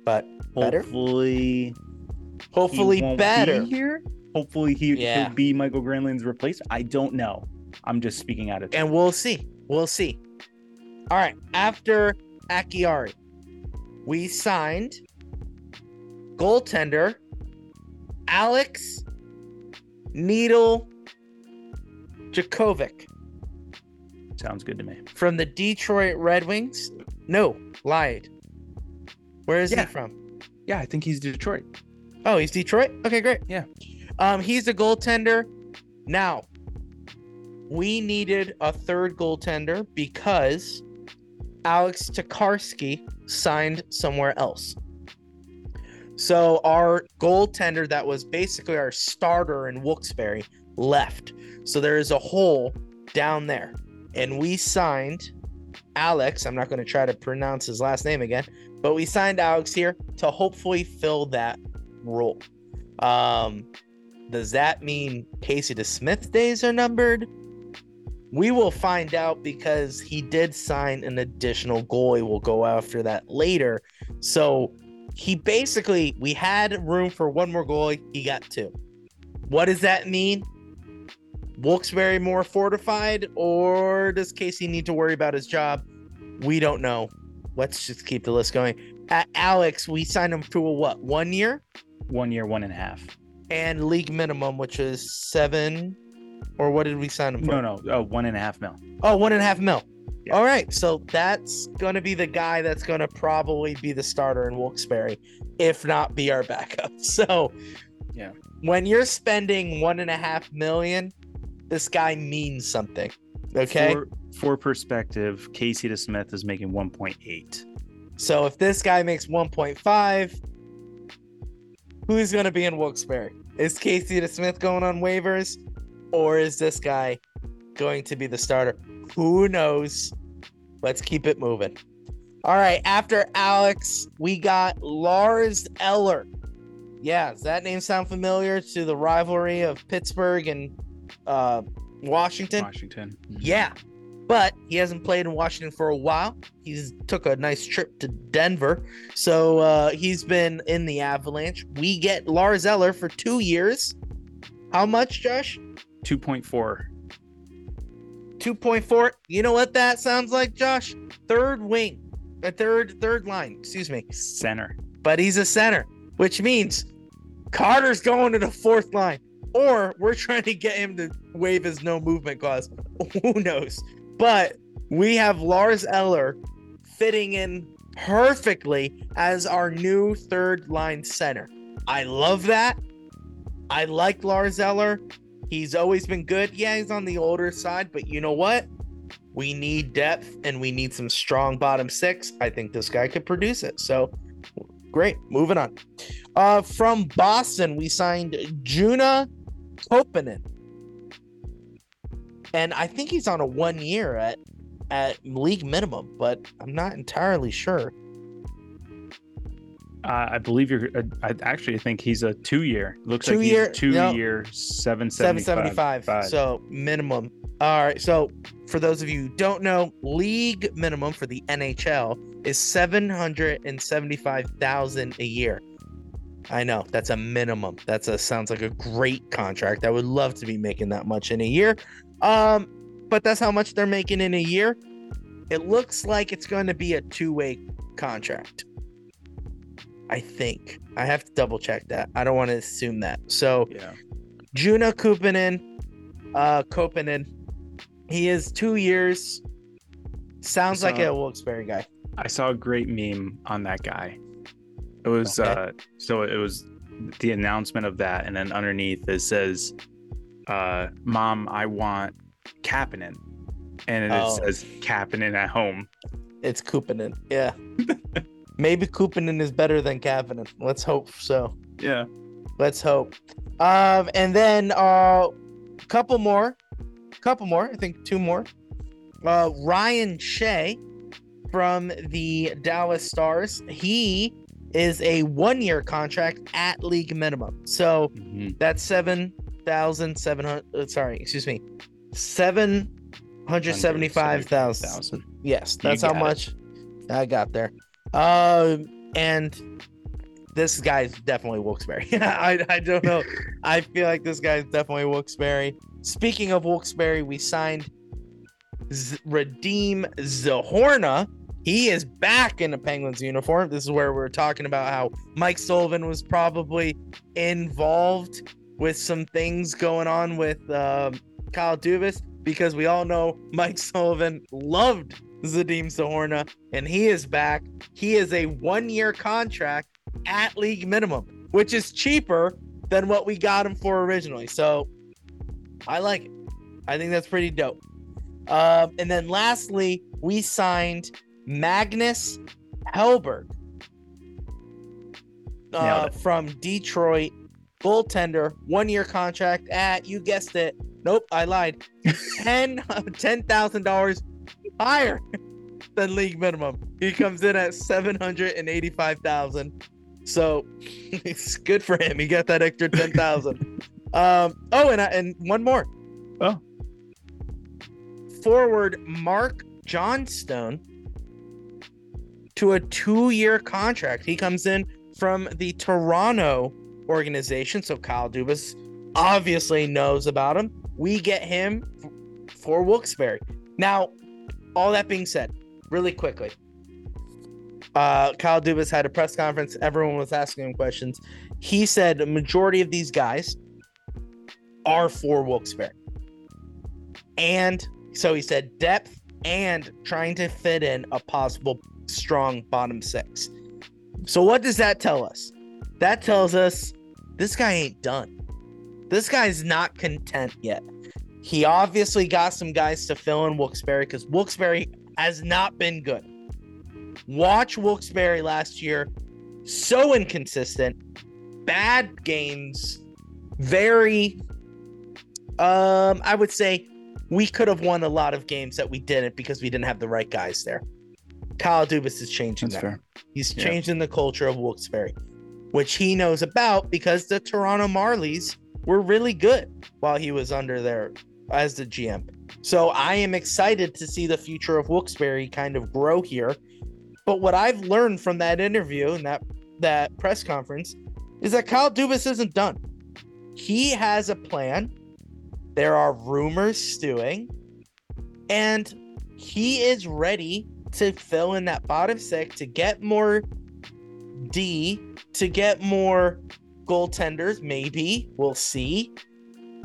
But Better? Hopefully, hopefully better. be here. Hopefully, he, Yeah. he'll be Mikael Granlund's replacement. I don't know. I'm just speaking out of and we'll see. We'll see. All right. After Acciari, we signed goaltender Alex Needle Jakovic sounds good to me. from the Detroit Red Wings. No, lied. Where is Yeah. he from? Yeah, I think he's Detroit. Oh, he's Detroit. Okay, great. Yeah. Um, he's a goaltender. Now, we needed a third goaltender because Alex Tokarski signed somewhere else. So our goaltender that was basically our starter in Wilkes-Barre left. So there is a hole down there. And we signed Alex. I'm not going to try to pronounce his last name again, but we signed Alex here to hopefully fill that role. Um, does that mean Casey DeSmith days are numbered? We will find out because he did sign an additional goalie. We'll go after that later. So he basically, we had room for one more goalie. He got two. What does that mean? Wilkes-Barre more fortified, or does Casey need to worry about his job? We don't know. Let's just keep the list going. At Alex, we signed him to a what? One year? One year, one and a half. and league minimum, which is seven, or what did we sign him for? No, no, oh, one and a half mil. Oh, one and a half mil. Yeah. All right, so that's gonna be the guy that's gonna probably be the starter in Wilkes-Barre, if not be our backup. So, Yeah. when you're spending one and a half million, this guy means something. Okay, For, for perspective, Casey DeSmith is making 1.8. so if this guy makes 1.5, who's gonna be in Wilkes-Barre? Is Casey DeSmith going on waivers, or is this guy going to be the starter? Who knows? Let's keep it moving. All right, after Alex, we got Lars Eller. Yeah, does that name sound familiar to the rivalry of Pittsburgh and uh, Washington? Washington. Yeah, but he hasn't played in Washington for a while. He's took a nice trip to Denver, so uh, he's been in the Avalanche. We get Lars Eller for two years. How much, Josh? 2.4. Two point four. You know what that sounds like, Josh? Third wing, a third third line. Excuse me. Center. But he's a center, which means Carter's going to the fourth line, or we're trying to get him to waive his no movement clause. Who knows? But we have Lars Eller fitting in perfectly as our new third line center. I love that. I like Lars Eller. He's always been good. Yeah, he's on the older side, but you know what? We need depth and we need some strong bottom six. I think this guy could produce it. So great. Moving on. Uh from Boston, we signed Joona Koppanen. And I think he's on a one year at at league minimum, but I'm not entirely sure. Uh, I believe you're. Uh, I actually think he's a two-year. Looks Two like year- he's two-year, seven Seven. seventy five. So minimum. All right. So for those of you who don't know, league minimum for the NHL is seven hundred and seventy five thousand a year. I know that's a minimum. That's a sounds like a great contract. I would love to be making that much in a year. Um, but that's how much they're making in a year. It looks like it's going to be a two-way contract. I think I have to double check that. I don't want to assume that. So Yeah. Joona Kupinen, uh, Kopinen, he is two years. Sounds like a Wilkes-Barre guy. I saw a great meme on that guy. It was Okay. uh so it was the announcement of that, and then underneath it says, uh, "Mom, I want Kapanen," and it Oh. says Kapanen at home. It's Kupinen. Yeah. Maybe Kupinen is better than Kapanen. Let's hope so. Yeah. Let's hope. Um, and then uh, couple more, couple more. I think two more. Uh, Ryan Shea from the Dallas Stars. He is a one-year contract at league minimum. So Mhm. that's seven thousand seven hundred. Sorry, excuse me, seven hundred seventy-five thousand. Yes, that's how got it. much I got there. Um, and this guy's definitely Wilkes-Barre. I, I don't know. I feel like this guy's definitely Wilkes-Barre. Speaking of Wilkes-Barre, we signed Z- Radim Zohorna. He is back in the Penguins uniform. This is where we're talking about how Mike Sullivan was probably involved with some things going on with um, Kyle Dubas because we all know Mike Sullivan loved Zadim Zohorna and he is back. He is a one year contract at league minimum, which is cheaper than what we got him for originally. So I like it. I think that's pretty dope. Um, and then lastly, we signed Magnus Hellberg uh, from Detroit, goaltender, one year contract at, you guessed it. Nope, I lied. Ten ten thousand dollars higher than league minimum. He comes in at seven hundred and eighty five thousand. So it's good for him. He got that extra ten thousand. um. Oh, and I, and one more. Oh. Forward Marc Johnstone to a two year contract. He comes in from the Toronto organization. So Kyle Dubas obviously knows about him. We get him for Wilkes-Barre. Now, all that being said, really quickly, uh, Kyle Dubas had a press conference. Everyone was asking him questions. He said a majority of these guys are for Wilkes-Barre. And so he said depth and trying to fit in a possible strong bottom six. So what does that tell us? That tells us this guy ain't done. This guy's not content yet. He obviously got some guys to fill in Wilkes-Barre because Wilkes-Barre has not been good. Watch Wilkes-Barre last year, so inconsistent, bad games, very um I would say we could have won a lot of games that we didn't because we didn't have the right guys there. Kyle Dubas is changing That's that. fair. He's Yeah. changing the culture of Wilkes-Barre, which he knows about because the Toronto Marlies were really good while he was under there as the GM. So I am excited to see the future of Wilkes-Barre kind of grow here. But what I've learned from that interview and that that press conference is that Kyle Dubas isn't done. He has a plan. There are rumors stewing, and he is ready to fill in that bottom six to get more D, to get more goaltenders. Maybe we'll see,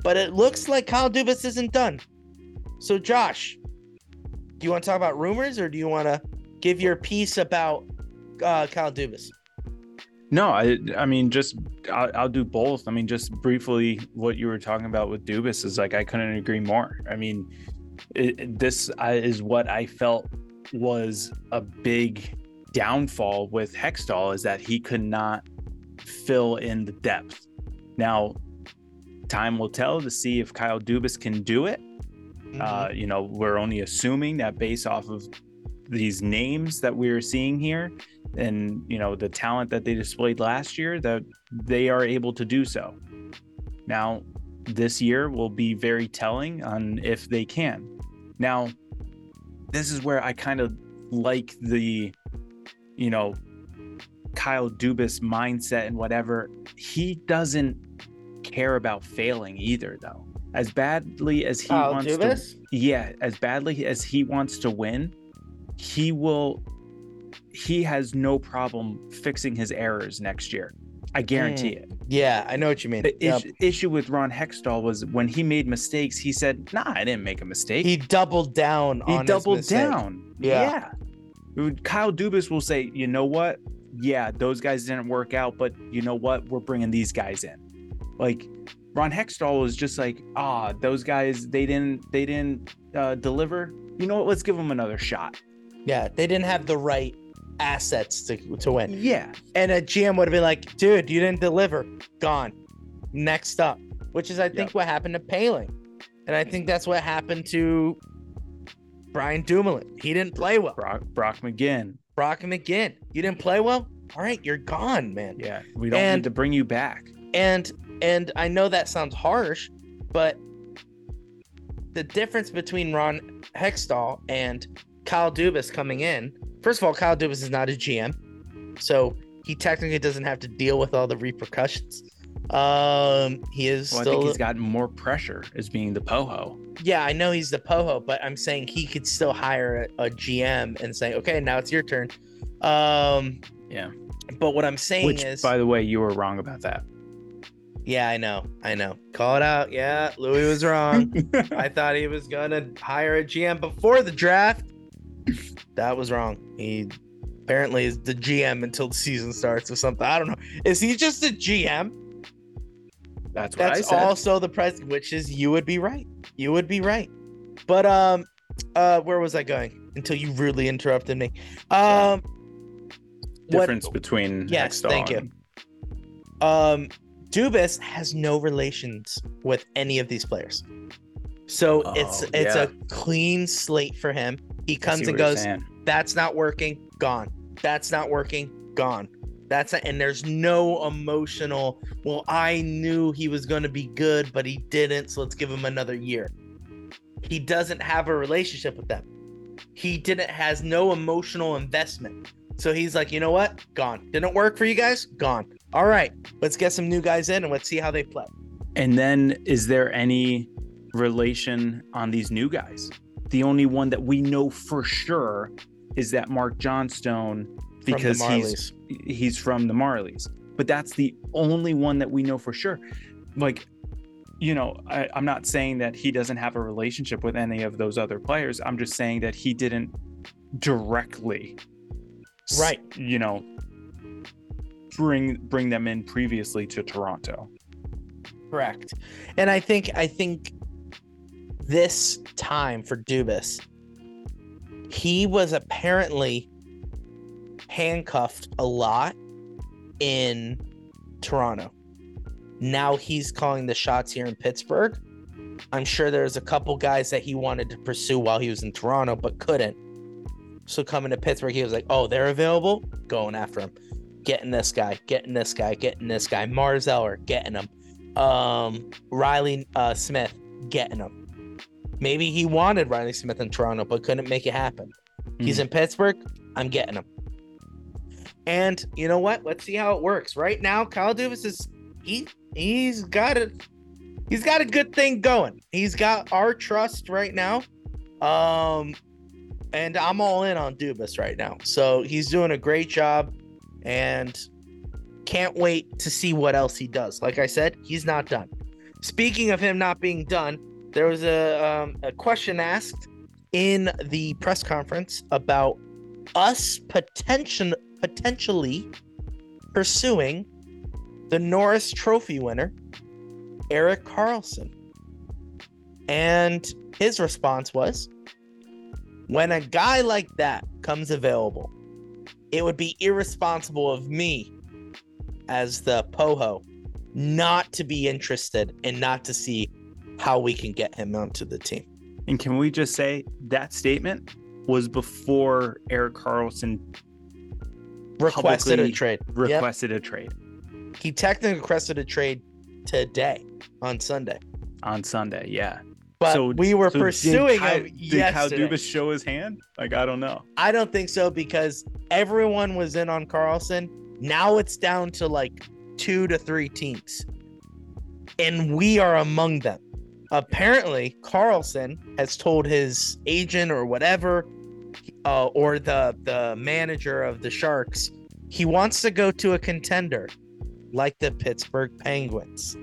but it looks like Kyle Dubas isn't done. So, Josh, do you want to talk about rumors, or do you want to give your piece about uh, Kyle Dubas? No, I I mean just I'll, I'll do both. I mean just briefly what you were talking about with Dubas is like I couldn't agree more. I mean it, this is what I felt was a big downfall with Hextall is that he could not fill in the depth. Now time will tell to see if Kyle Dubas can do it. Uh, you know, we're only assuming that based off of these names that we're seeing here and you know the talent that they displayed last year that they are able to do so. Now, this year will be very telling on if they can. Now, this is where I kind of like the you know Kyle Dubas mindset and whatever, he doesn't care about failing either, though. As badly as he Kyle wants to, yeah, as badly as he wants to win, he will. He has no problem fixing his errors next year. I guarantee it. Yeah, I know what you mean. The Yep. issue, issue with Ron Hextall was when he made mistakes, he said, "Nah, I didn't make a mistake." He doubled down he doubled down. Yeah. yeah. Kyle Dubas will say, you know what? Yeah, those guys didn't work out, but you know what? We're bringing these guys in. Like Ron Hextall was just like, ah, those guys they didn't they didn't uh, deliver. You know what? Let's give them another shot. Yeah, they didn't have the right assets to, to win. Yeah, And a GM would have been like, dude, you didn't deliver. Gone. Next up. Which is, I think, Yep. what happened to Poehling. And I think that's what happened to Brian Dumoulin. He didn't play well. Brock Brock McGinn. Brock McGinn. You didn't play well? All right, you're gone, man. Yeah, we don't And- need to bring you back. And and I know that sounds harsh, but the difference between Ron Hextall and Kyle Dubas coming in, first of all, Kyle Dubas is not a GM, so he technically doesn't have to deal with all the repercussions. Um, he is Well, I think he's got more pressure as being the poho. yeah, I know he's the poho, but I'm saying he could still hire a, a GM and say, okay, now it's your turn. Um, Yeah. but what I'm saying Which, is, by the way, you were wrong about that. Yeah, I know, I know, call it out. Yeah, Louis was wrong. I thought he was gonna hire a GM before the draft. That was wrong. He apparently is the GM until the season starts or something. I don't know. Is he just a GM? That's what I said. also the president, which is you would be right. You would be right. But um, uh, where was I going until you rudely interrupted me? Um, what- difference between Yes, thank you. um, Dubas has no relations with any of these players, so it's Oh, it's yeah. a clean slate for him. He comes and goes. That's not working. Gone. That's not working. Gone. That's. And there's no emotional. Well, I knew he was going to be good, but he didn't. So let's give him another year. He doesn't have a relationship with them. He didn't has no emotional investment. So he's like, you know what? Gone. Didn't work for you guys. Gone. All right. Let's get some new guys in and let's see how they play. And then, is there any relation on these new guys? The only one that we know for sure is that Marc Johnstone because he's he's from the Marlies. But that's the only one that we know for sure. Like, you know, I, I'm not saying that he doesn't have a relationship with any of those other players. I'm just saying that he didn't directly, Right. You know, bring bring them in previously to Toronto. Correct. And I think I think this time for Dubas, he was apparently handcuffed a lot in Toronto. Now he's calling the shots here in Pittsburgh. I'm sure there's a couple guys that he wanted to pursue while he was in Toronto but couldn't. So coming to Pittsburgh, he was like, "Oh, they're available, going after him, getting this guy, getting this guy, getting this guy, Mars Eller, getting him." um Reilly uh Smith getting him. Maybe he wanted Reilly Smith in Toronto but couldn't make it happen. He's Hmm. in Pittsburgh, I'm getting him. And you know what? Let's see how it works. Right now, Kyle Dubas is he he's got a he's got a good thing going. He's got our trust right now. Um and I'm all in on Dubas right now. So he's doing a great job and can't wait to see what else he does. Like I said, he's not done. Speaking of him not being done, there was a um, a question asked in the press conference about us potential potentially pursuing the Norris Trophy winner, Erik Karlsson. And his response was when a guy like that comes available, it would be irresponsible of me as the Poho not to be interested and not to see how we can get him onto the team. And can we just say that statement was before Erik Karlsson Requested a trade. Yep. requested a trade He technically requested a trade today on Sunday, on Sunday? Yeah. But So- we were So did pursuing Ky- him Did Kyle. Dubas show his hand? Like I don't know. I don't think so because everyone was in on Karlsson Now it's down to like two to three teams. And we are among them. Apparently, Karlsson has told his agent or whatever, uh, or the the manager of the Sharks, he wants to go to a contender like the Pittsburgh Penguins.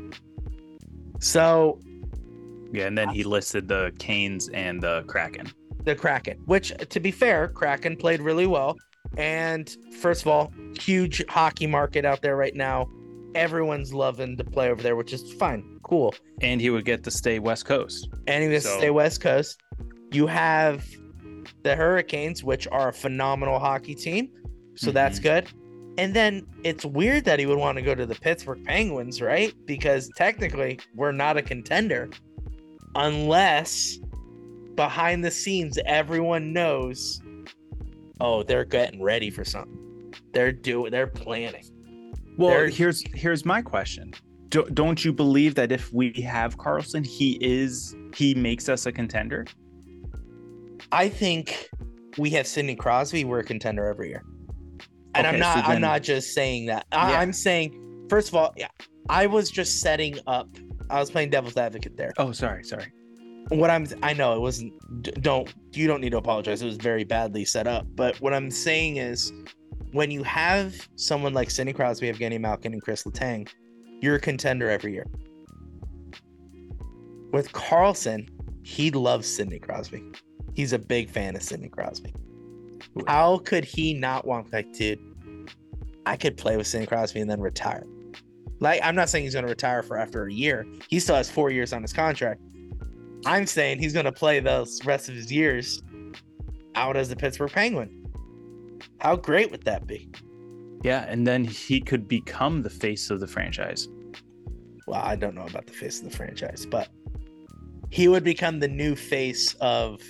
So Yeah, and then he listed the Canes and the Kraken. the Kraken, which to be fair, Kraken played really well. And first of all, huge hockey market out there right now. Everyone's loving to play over there, which is fine, cool. And he would get to stay West Coast. And he would So- stay West Coast. You have the Hurricanes, which are a phenomenal hockey team. So that's mm-hmm. good. And then it's weird that he would want to go to the Pittsburgh Penguins, right? Because technically we're not a contender unless behind the scenes everyone knows oh, they're getting ready for something. They're doing they're planning. Well, There- here's here's my question. Do, don't you believe that if we have Karlsson, he is he makes us a contender? I think we have Sidney Crosby, we're a contender every year. And I'm not so I'm not just saying that. I, Yeah. I'm saying first of all, yeah, I was just setting up I was playing devil's advocate there. Oh, sorry, sorry. what I'm I know it wasn't don't you don't need to apologize. It was very badly set up. But what I'm saying is when you have someone like Sidney Crosby, Evgeny Malkin, and Chris Letang, you're a contender every year. With Karlsson, he loves Sidney Crosby. He's a big fan of Sidney Crosby. How could he not want like, dude? I could play with Sidney Crosby and then retire. Like, I'm not saying he's going to retire for after a year. He still has four years on his contract. I'm saying he's going to play those rest of his years out as the Pittsburgh Penguin. How great would that be? Yeah, and then he could become the face of the franchise. Well, I don't know about the face of the franchise, but he would become the new face of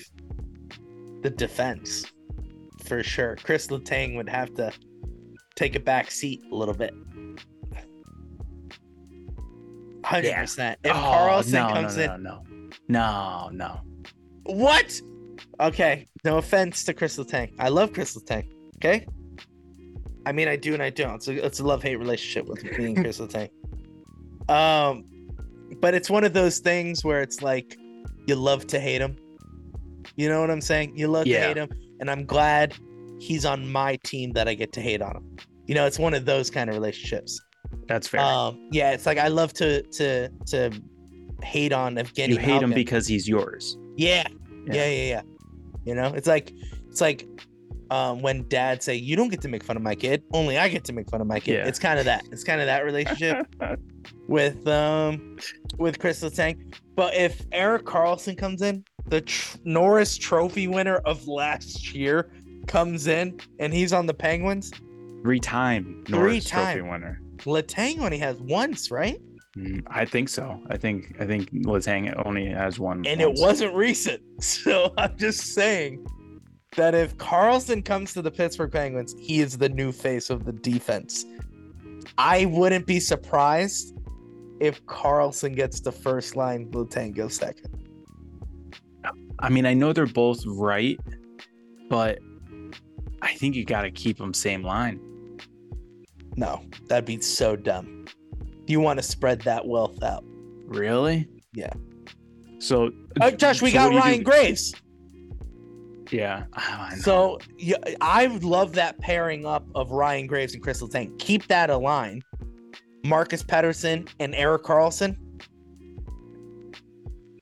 the defense for sure. Chris Letang would have to take a back seat a little bit. Hundred percent. If Oh, Karlsson no, comes no, in, no, no, no, no. what? Okay, no offense to Chris Letang. I love Chris Letang. Okay, I mean I do and I don't. It's a, a love hate relationship with me and Chris Letang. Um, but it's one of those things where it's like you love to hate him. You know what I'm saying? You love Yeah. to hate him, and I'm glad he's on my team that I get to hate on him. You know, it's one of those kind of relationships. That's fair. Um, yeah, it's like I love to to to hate on Evgeny. you hate him because he's yours. Yeah. Yeah. Yeah, yeah, yeah. You know, it's like it's like um when dads say, You don't get to make fun of my kid, only I get to make fun of my kid. Yeah. It's kind of that. It's kind of that relationship with um with Chris Letang. But if Erik Karlsson comes in, the tr- Norris Trophy winner of last year comes in and he's on the Penguins, Three-time Norris Trophy Three-time. winner. Letang only has once, right? Mm, I think so. I think I think Letang only has one. and once. it wasn't recent. So I'm just saying that if Karlsson comes to the Pittsburgh Penguins, he is the new face of the defense. I wouldn't be surprised if Karlsson gets the first line, Letang goes second. I mean, I know they're both right, but I think you got to keep them same line. No, that'd be so dumb. You want to spread that wealth out. Really? Yeah. So, Uh, Josh, we so got what do you Ryan Graves. Yeah. So yeah, I love that pairing up of Ryan Graves and Chris Letang. Keep that aligned. Marcus Pettersson and Erik Karlsson.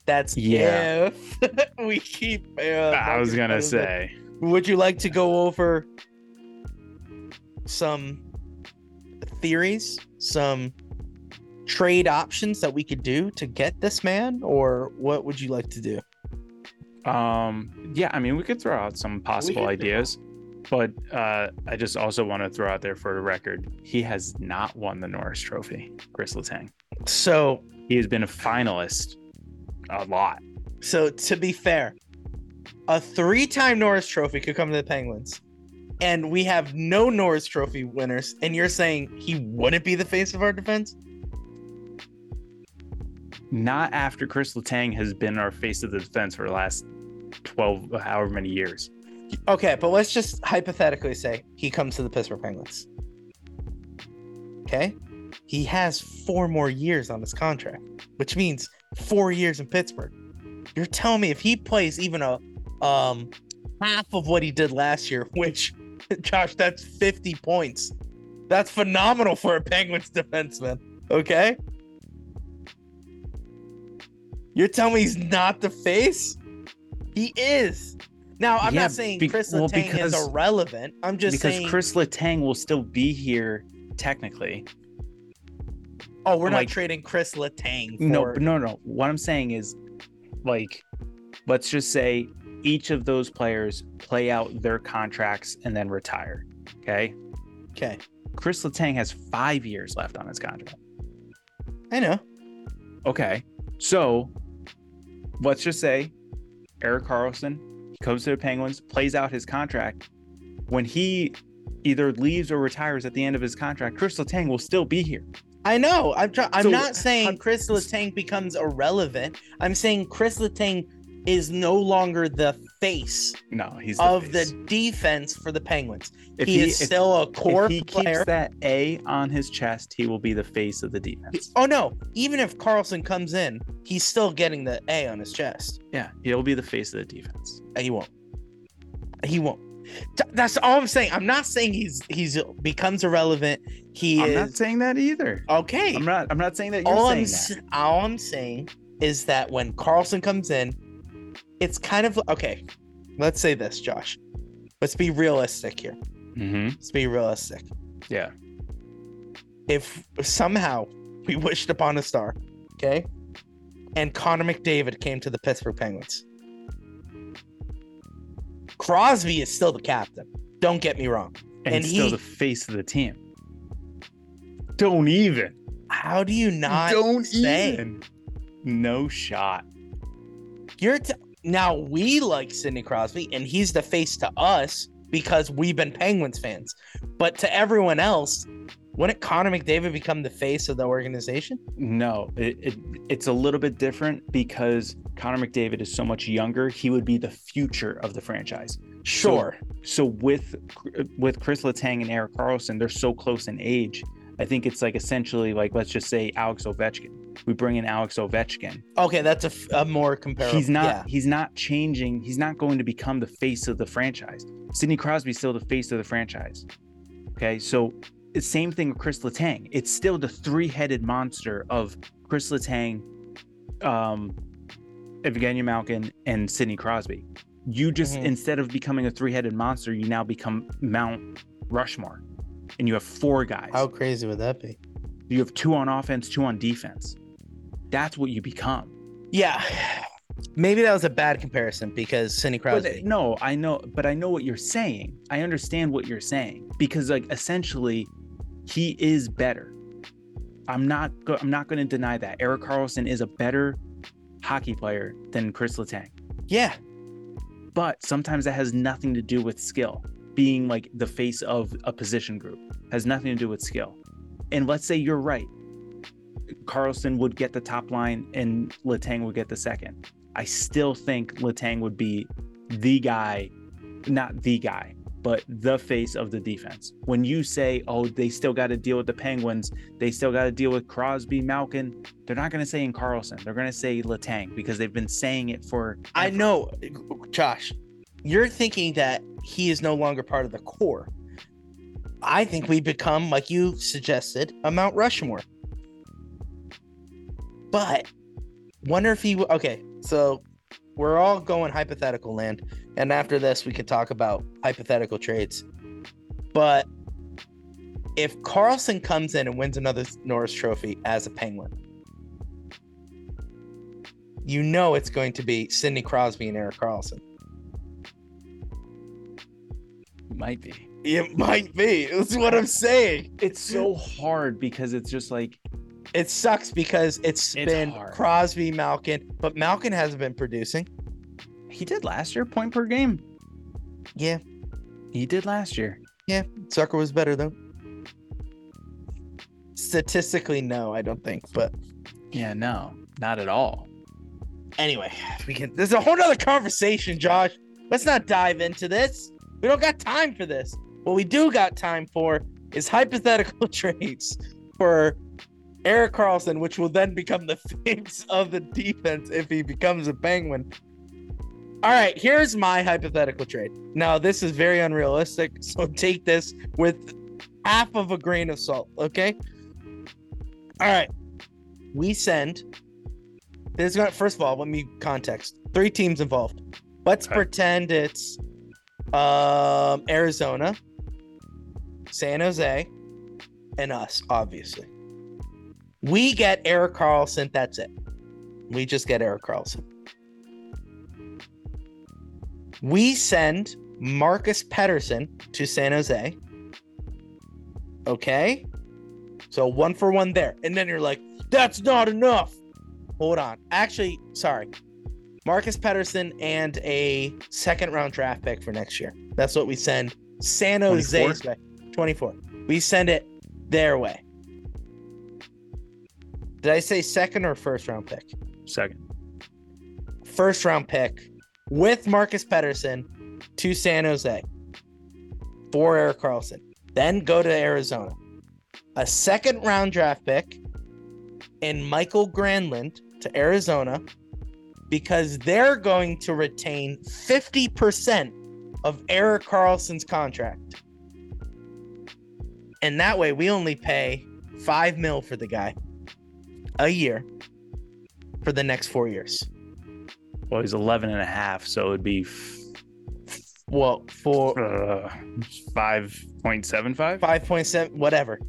That's Yeah. if we keep. Uh, I was Marcus gonna say. Would you like to go over some theories, some trade options that we could do to get this man, or what would you like to do? Um, yeah, I mean, we could throw out some possible ideas, but uh, I just also want to throw out there for the record, he has not won the Norris Trophy, Chris Letang. So He has been a finalist a lot. So to be fair, a three-time Norris Trophy could come to the Penguins, and we have no Norris Trophy winners. And you're saying he wouldn't be the face of our defense? Not after Chris Letang has been our face of the defense for the last 12, however many years. Okay, but let's just hypothetically say he comes to the Pittsburgh Penguins. Okay. He has four more years on his contract, which means four years in Pittsburgh. You're telling me if he plays even a um half of what he did last year, which Josh, that's 50 points. That's phenomenal for a Penguins defenseman. Okay. You're telling me he's not the face? He is. Now, I'm Yeah, not saying be- Chris well, Letang because- is irrelevant. I'm just because saying. Chris Letang will still be here technically. oh, we're like- not trading Chris Letang for. No, no, no. What I'm saying is, like, let's just say each of those players play out their contracts and then retire. Okay. Okay, Chris Letang has five years left on his contract. I know. Okay. So let's just say Erik Karlsson comes to the Penguins, plays out his contract. When he either leaves or retires at the end of his contract, Chris Letang will still be here. I know. I'm try- I'm So, not saying Chris Letang becomes irrelevant. I'm saying Chris Letang is no longer the face No, he's the of face. the defense for the Penguins. If he, is if- still a core if he player. keeps that A on his chest, he will be the face of the defense. Oh no! Even if Karlsson comes in, he's still getting the A on his chest. Yeah, he'll be the face of the defense. Uh, he won't. Uh, he won't. That's all I'm saying. I'm not saying he's he's becomes irrelevant. He I'm is not saying that either. okay. I'm not. I'm not saying that you're all I'm saying s- all I'm saying is that when Karlsson comes in, it's kind of okay. Let's say this, Josh. Let's be realistic here. Mm-hmm. Let's be realistic. Yeah. If somehow we wished upon a star, okay, and Connor McDavid came to the Pittsburgh Penguins, Crosby is still the captain. Don't get me wrong. And, And he's still he- the face of the team. Don't even. How do you not Don't say? even. No shot. You're t- now we like Sidney Crosby, and he's the face to us because we've been Penguins fans. But to everyone else, wouldn't Connor McDavid become the face of the organization? No, it, it it's a little bit different because Connor McDavid is so much younger. He would be the future of the franchise. Sure. So with with Chris Letang and Eric Carlson, they're so close in age. I think it's like essentially like let's just say Alex Ovechkin. We bring in Alex Ovechkin. Okay, that's a, f- a more comparable. He's not Yeah. he's not changing. He's not going to become the face of the franchise. Sidney Crosby's still the face of the franchise. Okay, so it's same thing with Chris Letang. It's still the three-headed monster of Chris Letang, um, Evgeny Malkin, and Sidney Crosby. You just Mhm. instead of becoming a three-headed monster, you now become Mount Rushmore, and you have four guys. How crazy would that be? You have two on offense, two on defense. That's what you become. Yeah. Maybe that was a bad comparison because Sidney But, uh, Crosby. no, I know, but I know what you're saying. I understand what you're saying because, like, essentially, he is better. I'm not. Go- I'm not going to deny that Erik Karlsson is a better hockey player than Chris Letang. yeah. But sometimes that has nothing to do with skill. Being like the face of a position group has nothing to do with skill. And let's say you're right. Karlsson would get the top line and Letang would get the second. I still think Letang would be the guy, not the guy, but the face of the defense. When you say, oh, they still got to deal with the Penguins, they still got to deal with Crosby, Malkin, they're not going to say in Karlsson. They're going to say Letang because they've been saying it for. I know, Josh. You're thinking that he is no longer part of the core. I think we become, like you suggested, a Mount Rushmore. But wonder if he. Okay, so we're all going hypothetical land, and after this, we could talk about hypothetical trades. But if Karlsson comes in and wins another Norris Trophy as a Penguin, you know it's going to be Sidney Crosby and Erik Karlsson. Might be. It might be. That's what I'm saying. It's so hard because it's just like It sucks because it's, It's been hard. Crosby, Malkin, but Malkin hasn't been producing. he did last year, point per game. Yeah, He did last year. Yeah. Zucker was better though. Statistically, no, I don't think. But Yeah, no, not at all. anyway, we can. There's a whole nother conversation, Josh. Let's not dive into this. We don't got time for this. What we do got time for is hypothetical trades for Erik Karlsson, which will then become the face of the defense if he becomes a Penguin. All right, here's my hypothetical trade. Now, this is very unrealistic, so take this with half of a grain of salt, okay? All right. We send there's got first of all, let me context. Three teams involved. Let's Okay. pretend it's um Arizona, San Jose, and us, obviously. We get Erik Karlsson, that's it. We just get Erik Karlsson. We send Marcus Pettersson to San Jose. Okay. So one for one there. And then you're like, that's not enough. Hold on. Actually, sorry. Marcus Pettersson and a second round draft pick for next year. That's what we send San Jose's way. 24. We send it their way. Did I say second or first round pick? Second. First round pick with Marcus Pettersson to San Jose for Erik Karlsson. Then go to Arizona. A second round draft pick and Mikael Granlund to Arizona because they're going to retain 50% of Erik Karlsson's contract. And that way we only pay 5 mil for the guy a year for the next 4 years. Well, he's 11 and a half, so it would be f- Well, for uh, 5.75. 5.7 whatever.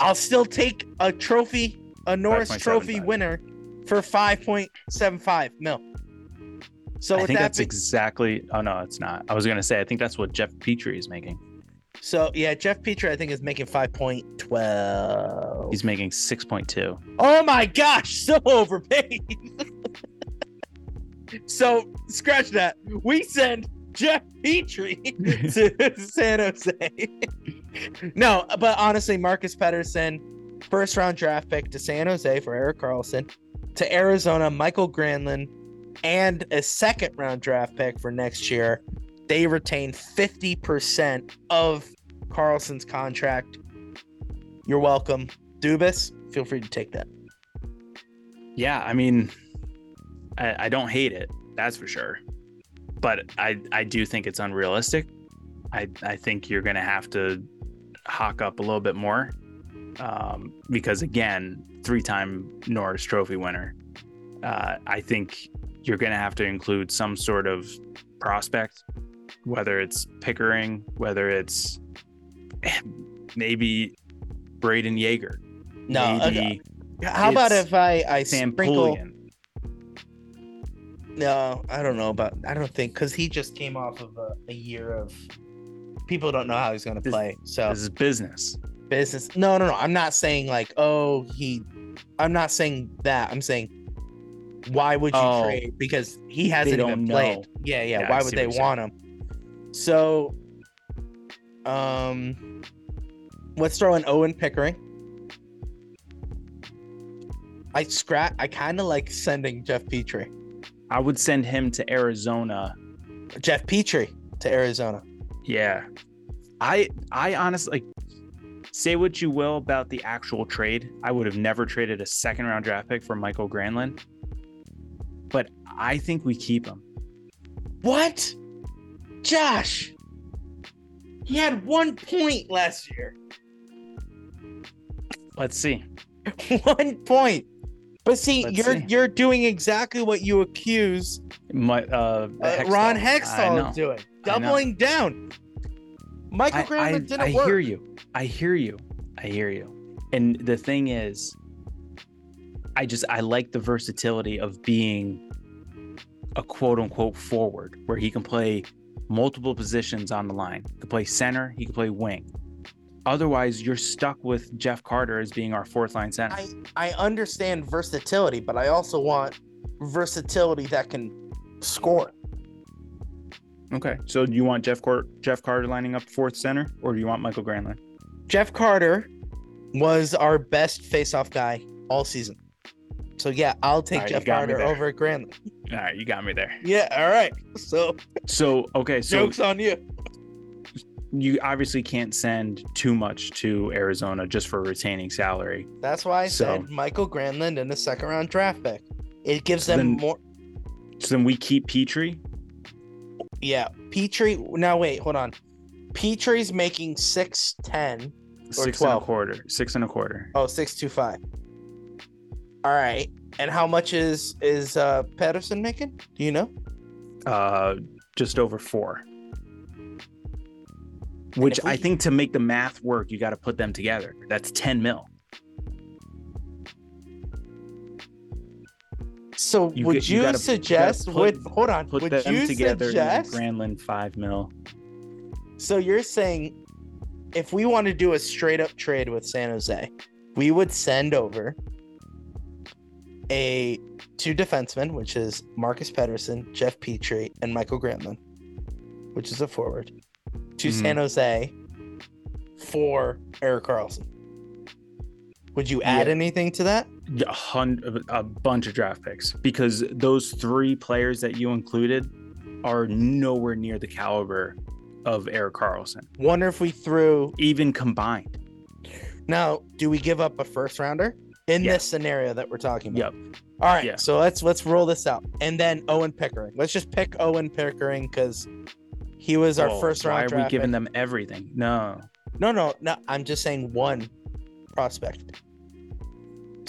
I'll still take a trophy, a Norris Trophy 5.75. winner for 5.75 mil. So I think that that's be- exactly. Oh no, it's not. I was gonna say I think that's what Jeff Petry is making. so yeah, Jeff Petry I think is making 5.12. He's making 6.2. Oh my gosh, so overpaid. so scratch that. We send Jeff Petry to San Jose. no, but honestly, Marcus Pettersson, first round draft pick to San Jose for Erik Karlsson, to Arizona, Mikael Granlund, and a second round draft pick for next year. They retain 50% of Karlsson's contract. You're welcome. Dubas, feel free to take that. Yeah, I mean, I, I don't hate it. That's for sure. But I I do think it's unrealistic. I I think you're gonna have to hawk up a little bit more, um, because again, three-time Norris Trophy winner. Uh, I think you're gonna have to include some sort of prospect, whether it's Pickering, whether it's maybe Brayden Yager, No, okay. How about if I I Sam sprinkle? Poulin. No, I don't know about. I don't think because he just came off of a, a year of. People don't know how he's going to play. So This is business. Business. No, no, no. I'm not saying like, oh, he. I'm not saying that. I'm saying, why would you Oh. trade? Because he hasn't even played. know. Yeah, yeah. Yeah, why see would they saying. want him? So, um, let's throw in Owen Pickering. I scrap. I kind of like sending Jeff Petry. I would send him to Arizona. Jeff Petry to Arizona. Yeah. I I honestly like say what you will about the actual trade. I would have never traded a second round draft pick for Mikael Granlund. But I think we keep him. What? Josh. He had one point last year. Let's see. one point. But see, Let's you're see. you're doing exactly what you accuse My, uh, uh, Hextall. Ron Hextall of doing. Doubling down. Michael I, I, didn't I work. hear you. I hear you. I hear you. And the thing is, I just I like the versatility of being a quote unquote forward where he can play multiple positions on the line. He can play center, he can play wing. Otherwise, you're stuck with Jeff Carter as being our fourth line center. I, I understand versatility, but I also want versatility that can score. Okay. So do you want Jeff Car- Jeff Carter lining up fourth center, or do you want Mikael Granlund? Jeff Carter was our best face-off guy all season. So yeah, I'll take right, Jeff Carter over Granlund. All right, you got me there. Yeah, all right. So So okay, so jokes on you. you obviously can't send too much to Arizona just for retaining salary. That's why I So- said Mikael Granlund in the second round draft pick. It gives So them then- more. So then we keep Petry. Yeah, Petry. Now wait, hold on. Petry's making six ten. Six and a quarter. Six and a quarter. Oh, six two five. All right, and how much is is uh Pettersson making? Do you know? Uh, just over four. Which if I think to make the math work, you got to put them together. That's ten mil. So You would get- you you, suggest? put- would hold on? Put would them you together. suggest? Granlund five mil. So you're saying if we want to do a straight up trade with San Jose, we would send over a two defensemen, which is Marcus Pettersson, Jeff Petry, and Mikael Granlund, which is a forward, to Mhm. San Jose for Erik Karlsson. Would you add Yeah. anything to that? a hundred, a bunch of draft picks because those three players that you included are nowhere near the caliber of Erik Karlsson, Wonder if we threw even combined. now. Do we give up a first rounder in Yeah. this scenario that we're talking about? Yep. All right, Yeah. so let's let's roll this out, and then Owen Pickering. Let's just pick Owen Pickering because he was our Whoa, first Why are draft. we giving pick. them everything? No. No, no, no. I'm just saying one prospect.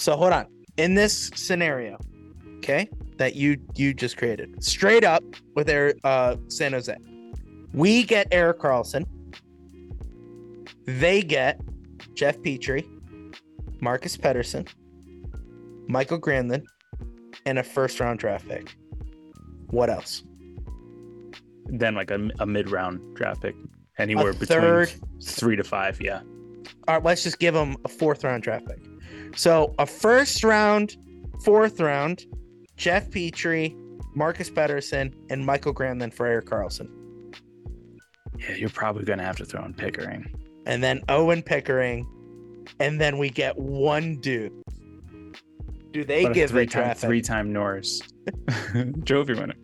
So hold on. In this scenario, okay, that you you just created, straight up with Eric, uh, San Jose, we get Erik Karlsson. They get Jeff Petry, Marcus Pettersson, Mikael Granlund, and a first round draft pick. What else? Then like a, a mid round draft pick, anywhere between third. three to five. Yeah. All right, let's just give them a fourth round draft pick. So a first round, fourth round, Jeff Petry, Marcus Pettersson, and Mikael Granlund for Erik Karlsson. Yeah, you're probably gonna have to throw in Pickering. And then Owen Pickering. And then we get one dude. Do they But give a three-time, draft pick? three-time Norris trophy winner.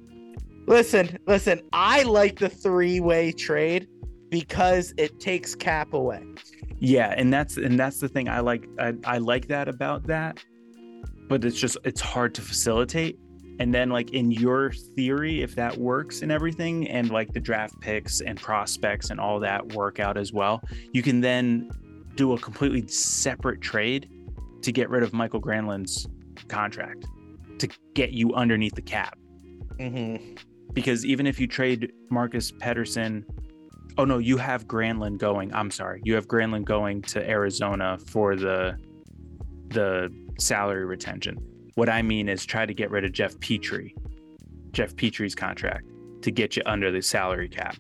Listen, listen, I like the three-way trade because it takes cap away. Yeah, and that's and that's the thing I like. I, I like that about that, but it's just it's hard to facilitate. And then like in your theory, if that works and everything, and like the draft picks and prospects and all that work out as well, you can then do a completely separate trade to get rid of Mikael Granlund's contract to get you underneath the cap. Mm-hmm. Because even if you trade Marcus Pettersson, oh no, you have Granlund going. I'm sorry, you have Granlund going to Arizona for the the salary retention. What I mean is try to get rid of Jeff Petry, Jeff Petry's contract to get you under the salary cap.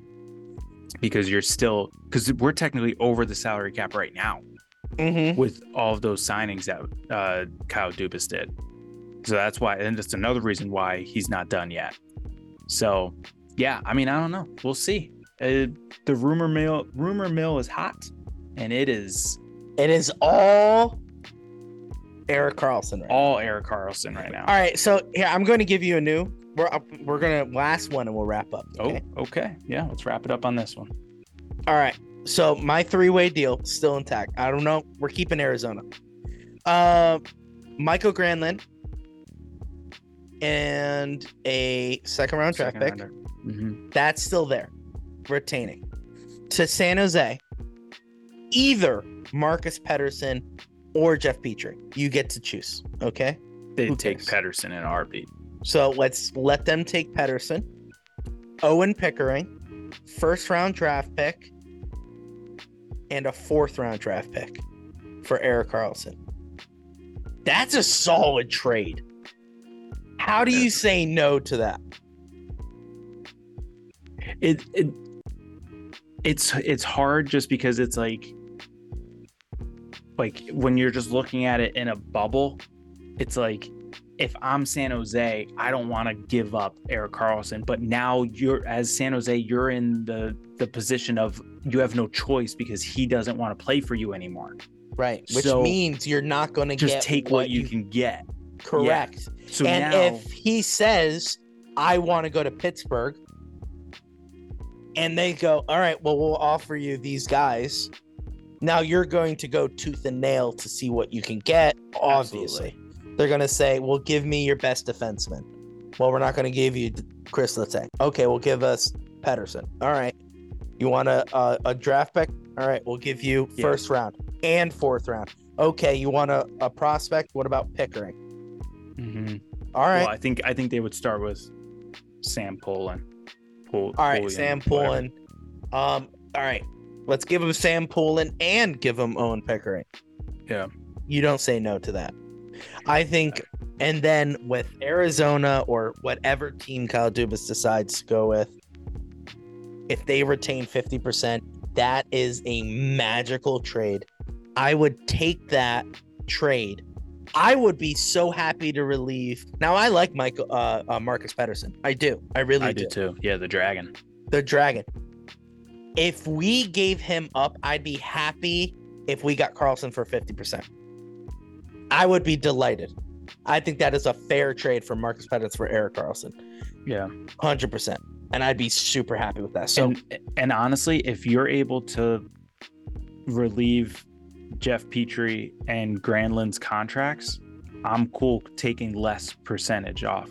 Because you're still because we're technically over the salary cap right now Mm-hmm. with all of those signings that uh, Kyle Dubas did. So that's why, and that's another reason why he's not done yet. So, yeah, I mean, I don't know. We'll see. Uh, the rumor mill, rumor mill is hot, and it is It is all Erik Karlsson. Right now. all Erik Karlsson right now. All right, so here I'm going to give you a new. We're we're gonna last one and we'll wrap up. Okay? Oh, okay. Yeah, let's wrap it up on this one. All right. So my three way deal still intact. I don't know. We're keeping Arizona. Uh, Mikael Granlund and a second round draft Second pick. rounder. Mhm. That's still there. Retaining to San Jose. Either Marcus Pettersson or Jeff Petry. You get to choose. Okay. They take cares? Pettersson and Arby. So let's let them take Pettersson, Owen Pickering, first round draft pick, and a fourth round draft pick for Erik Karlsson. That's a solid trade. How do you say no to that? It, it it's it's hard just because it's like like when you're just looking at it in a bubble, it's like if I'm San Jose, I don't want to give up Erik Karlsson, but now you're as San Jose, you're in the the position of you have no choice because he doesn't want to play for you anymore. Right. Which So, means you're not going to Just take what you can get. correct. So and now if he says, I want to go to Pittsburgh, and they go, "All right, well, we'll offer you these guys." Now you're going to go tooth and nail to see what you can get. Obviously, they're going to say, "Well, give me your best defenseman." Well, we're not going to give you Chris Letang. Okay, we'll give us Pettersson. All right. You want a, a, a draft pick? All right, we'll give you Yeah. first round and fourth round. Okay, you want a, a prospect? What about Pickering? Mhm. All right. Well, I think I think they would start with Sam Poulin. Pol- All right, Sam. Poulin. Um, all right. Let's give him Sam Poulin and give him Owen Pickering. Yeah. You don't say no to that. I think and then with Arizona or whatever team Kyle Dubas decides to go with, if they retain 50%, that is a magical trade. I would take that trade. I would be so happy to relieve. Now I like Michael uh, uh Marcus Pettersson. I do. I really I do do too. Yeah, the Dragon. the dragon. If we gave him up, I'd be happy if we got Karlsson for 50%. I would be delighted. I think that is a fair trade for Marcus Pettis for Erik Karlsson. Yeah. 100%. And I'd be super happy with that. So, and and honestly, if you're able to relieve Jeff Petry and Granlund's contracts, I'm cool taking less percentage off,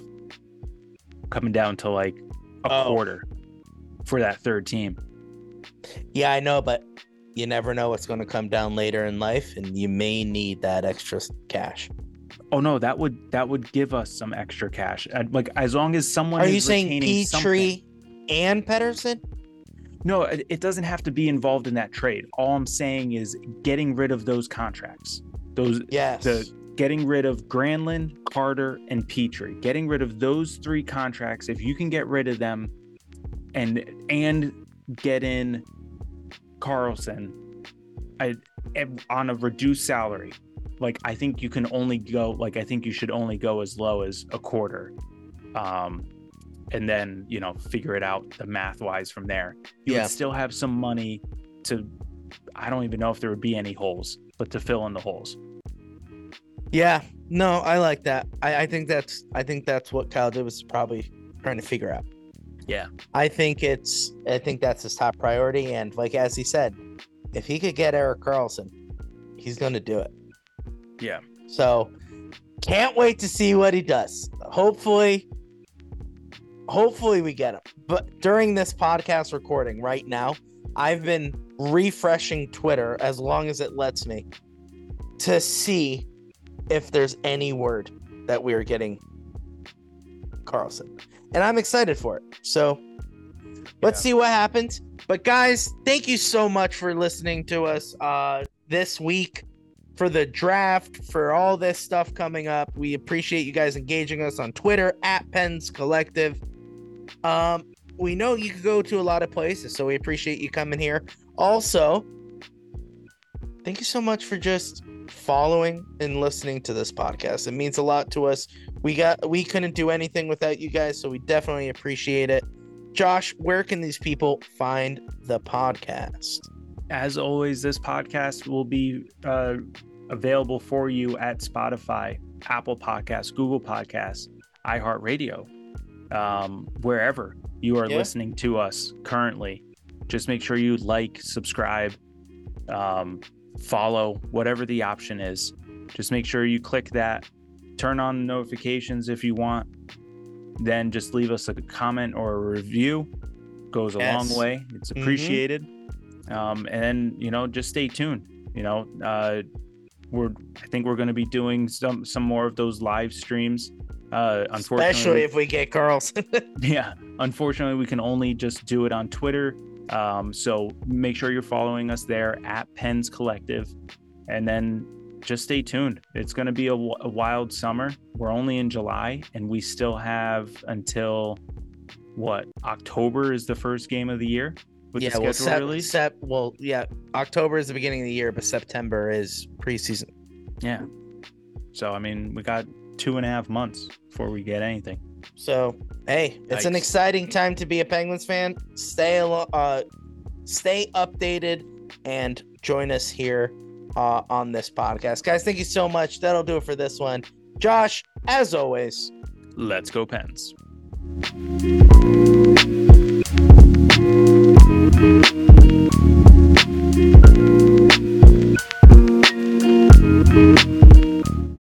coming down to like a Oh. quarter for that third team. yeah, I know, but you never know what's going to come down later in life, and you may need that extra cash. Oh no, that would that would give us some extra cash. Like as long as someone Are you saying retaining something- Petry and Pettersson? No, it it doesn't have to be involved in that trade. All I'm saying is getting rid of those contracts. Those Yes. the getting rid of Granlund, Carter, and Petry. Getting rid of those three contracts. If you can get rid of them, and and get in Karlsson, I on a reduced salary. Like I think you can only go. Like I think you should only go as low as a quarter. Um, and then you know figure it out the math wise from there. You Yeah. would still have some money to. I don't even know if there would be any holes, but to fill in the holes. Yeah, no, I like that. I, I think that's I think that's what Kyle Dubas is probably trying to figure out. Yeah. I think it's I think that's his top priority. And like as he said, if he could get Erik Karlsson, he's gonna do it. Yeah. So can't wait to see what he does. Hopefully, hopefully we get him. But during this podcast recording right now, I've been refreshing Twitter as long as it lets me to see if there's any word that we are getting Karlsson. And I'm excited for it. So let's Yeah. see what happens. But guys, thank you so much for listening to us uh this week for the draft, for all this stuff coming up. We appreciate you guys engaging us on Twitter at Pens Collective. Um, we know you could go to a lot of places, so we appreciate you coming here. Also, thank you so much for just following and listening to this podcast. It means a lot to us. We got we couldn't do anything without you guys, so we definitely appreciate it. Josh, where can these people find the podcast? As always, this podcast will be uh, available for you at Spotify, Apple Podcasts, Google Podcasts, iHeartRadio, um, wherever you are Yeah. listening to us currently. Just make sure you like, subscribe, um, follow, whatever the option is. Just make sure you click that. Turn on notifications if you want. Then just leave us a comment or a review. Goes a Yes. long way. It's Mhm. appreciated. Um, and you know, just stay tuned. You know, uh, we're I think we're going to be doing some some more of those live streams. Uh, unfortunately, Especially if we get Karlsson. yeah, unfortunately, we can only just do it on Twitter. Um, so make sure you're following us there at Pens Collective, and then just stay tuned. It's going to be a, w- a wild summer. We're only in July, and we still have until what October is the first game of the year with yeah, the well, schedule sep- release. sep- well, yeah, October is the beginning of the year, but September is preseason. Yeah. So I mean, we got two and a half months before we get anything. So hey, it's Yikes. an exciting time to be a Penguins fan. Stay uh, stay updated and join us here uh, on this podcast, guys. Thank you so much. That'll do it for this one. Josh, as always, let's go Pens.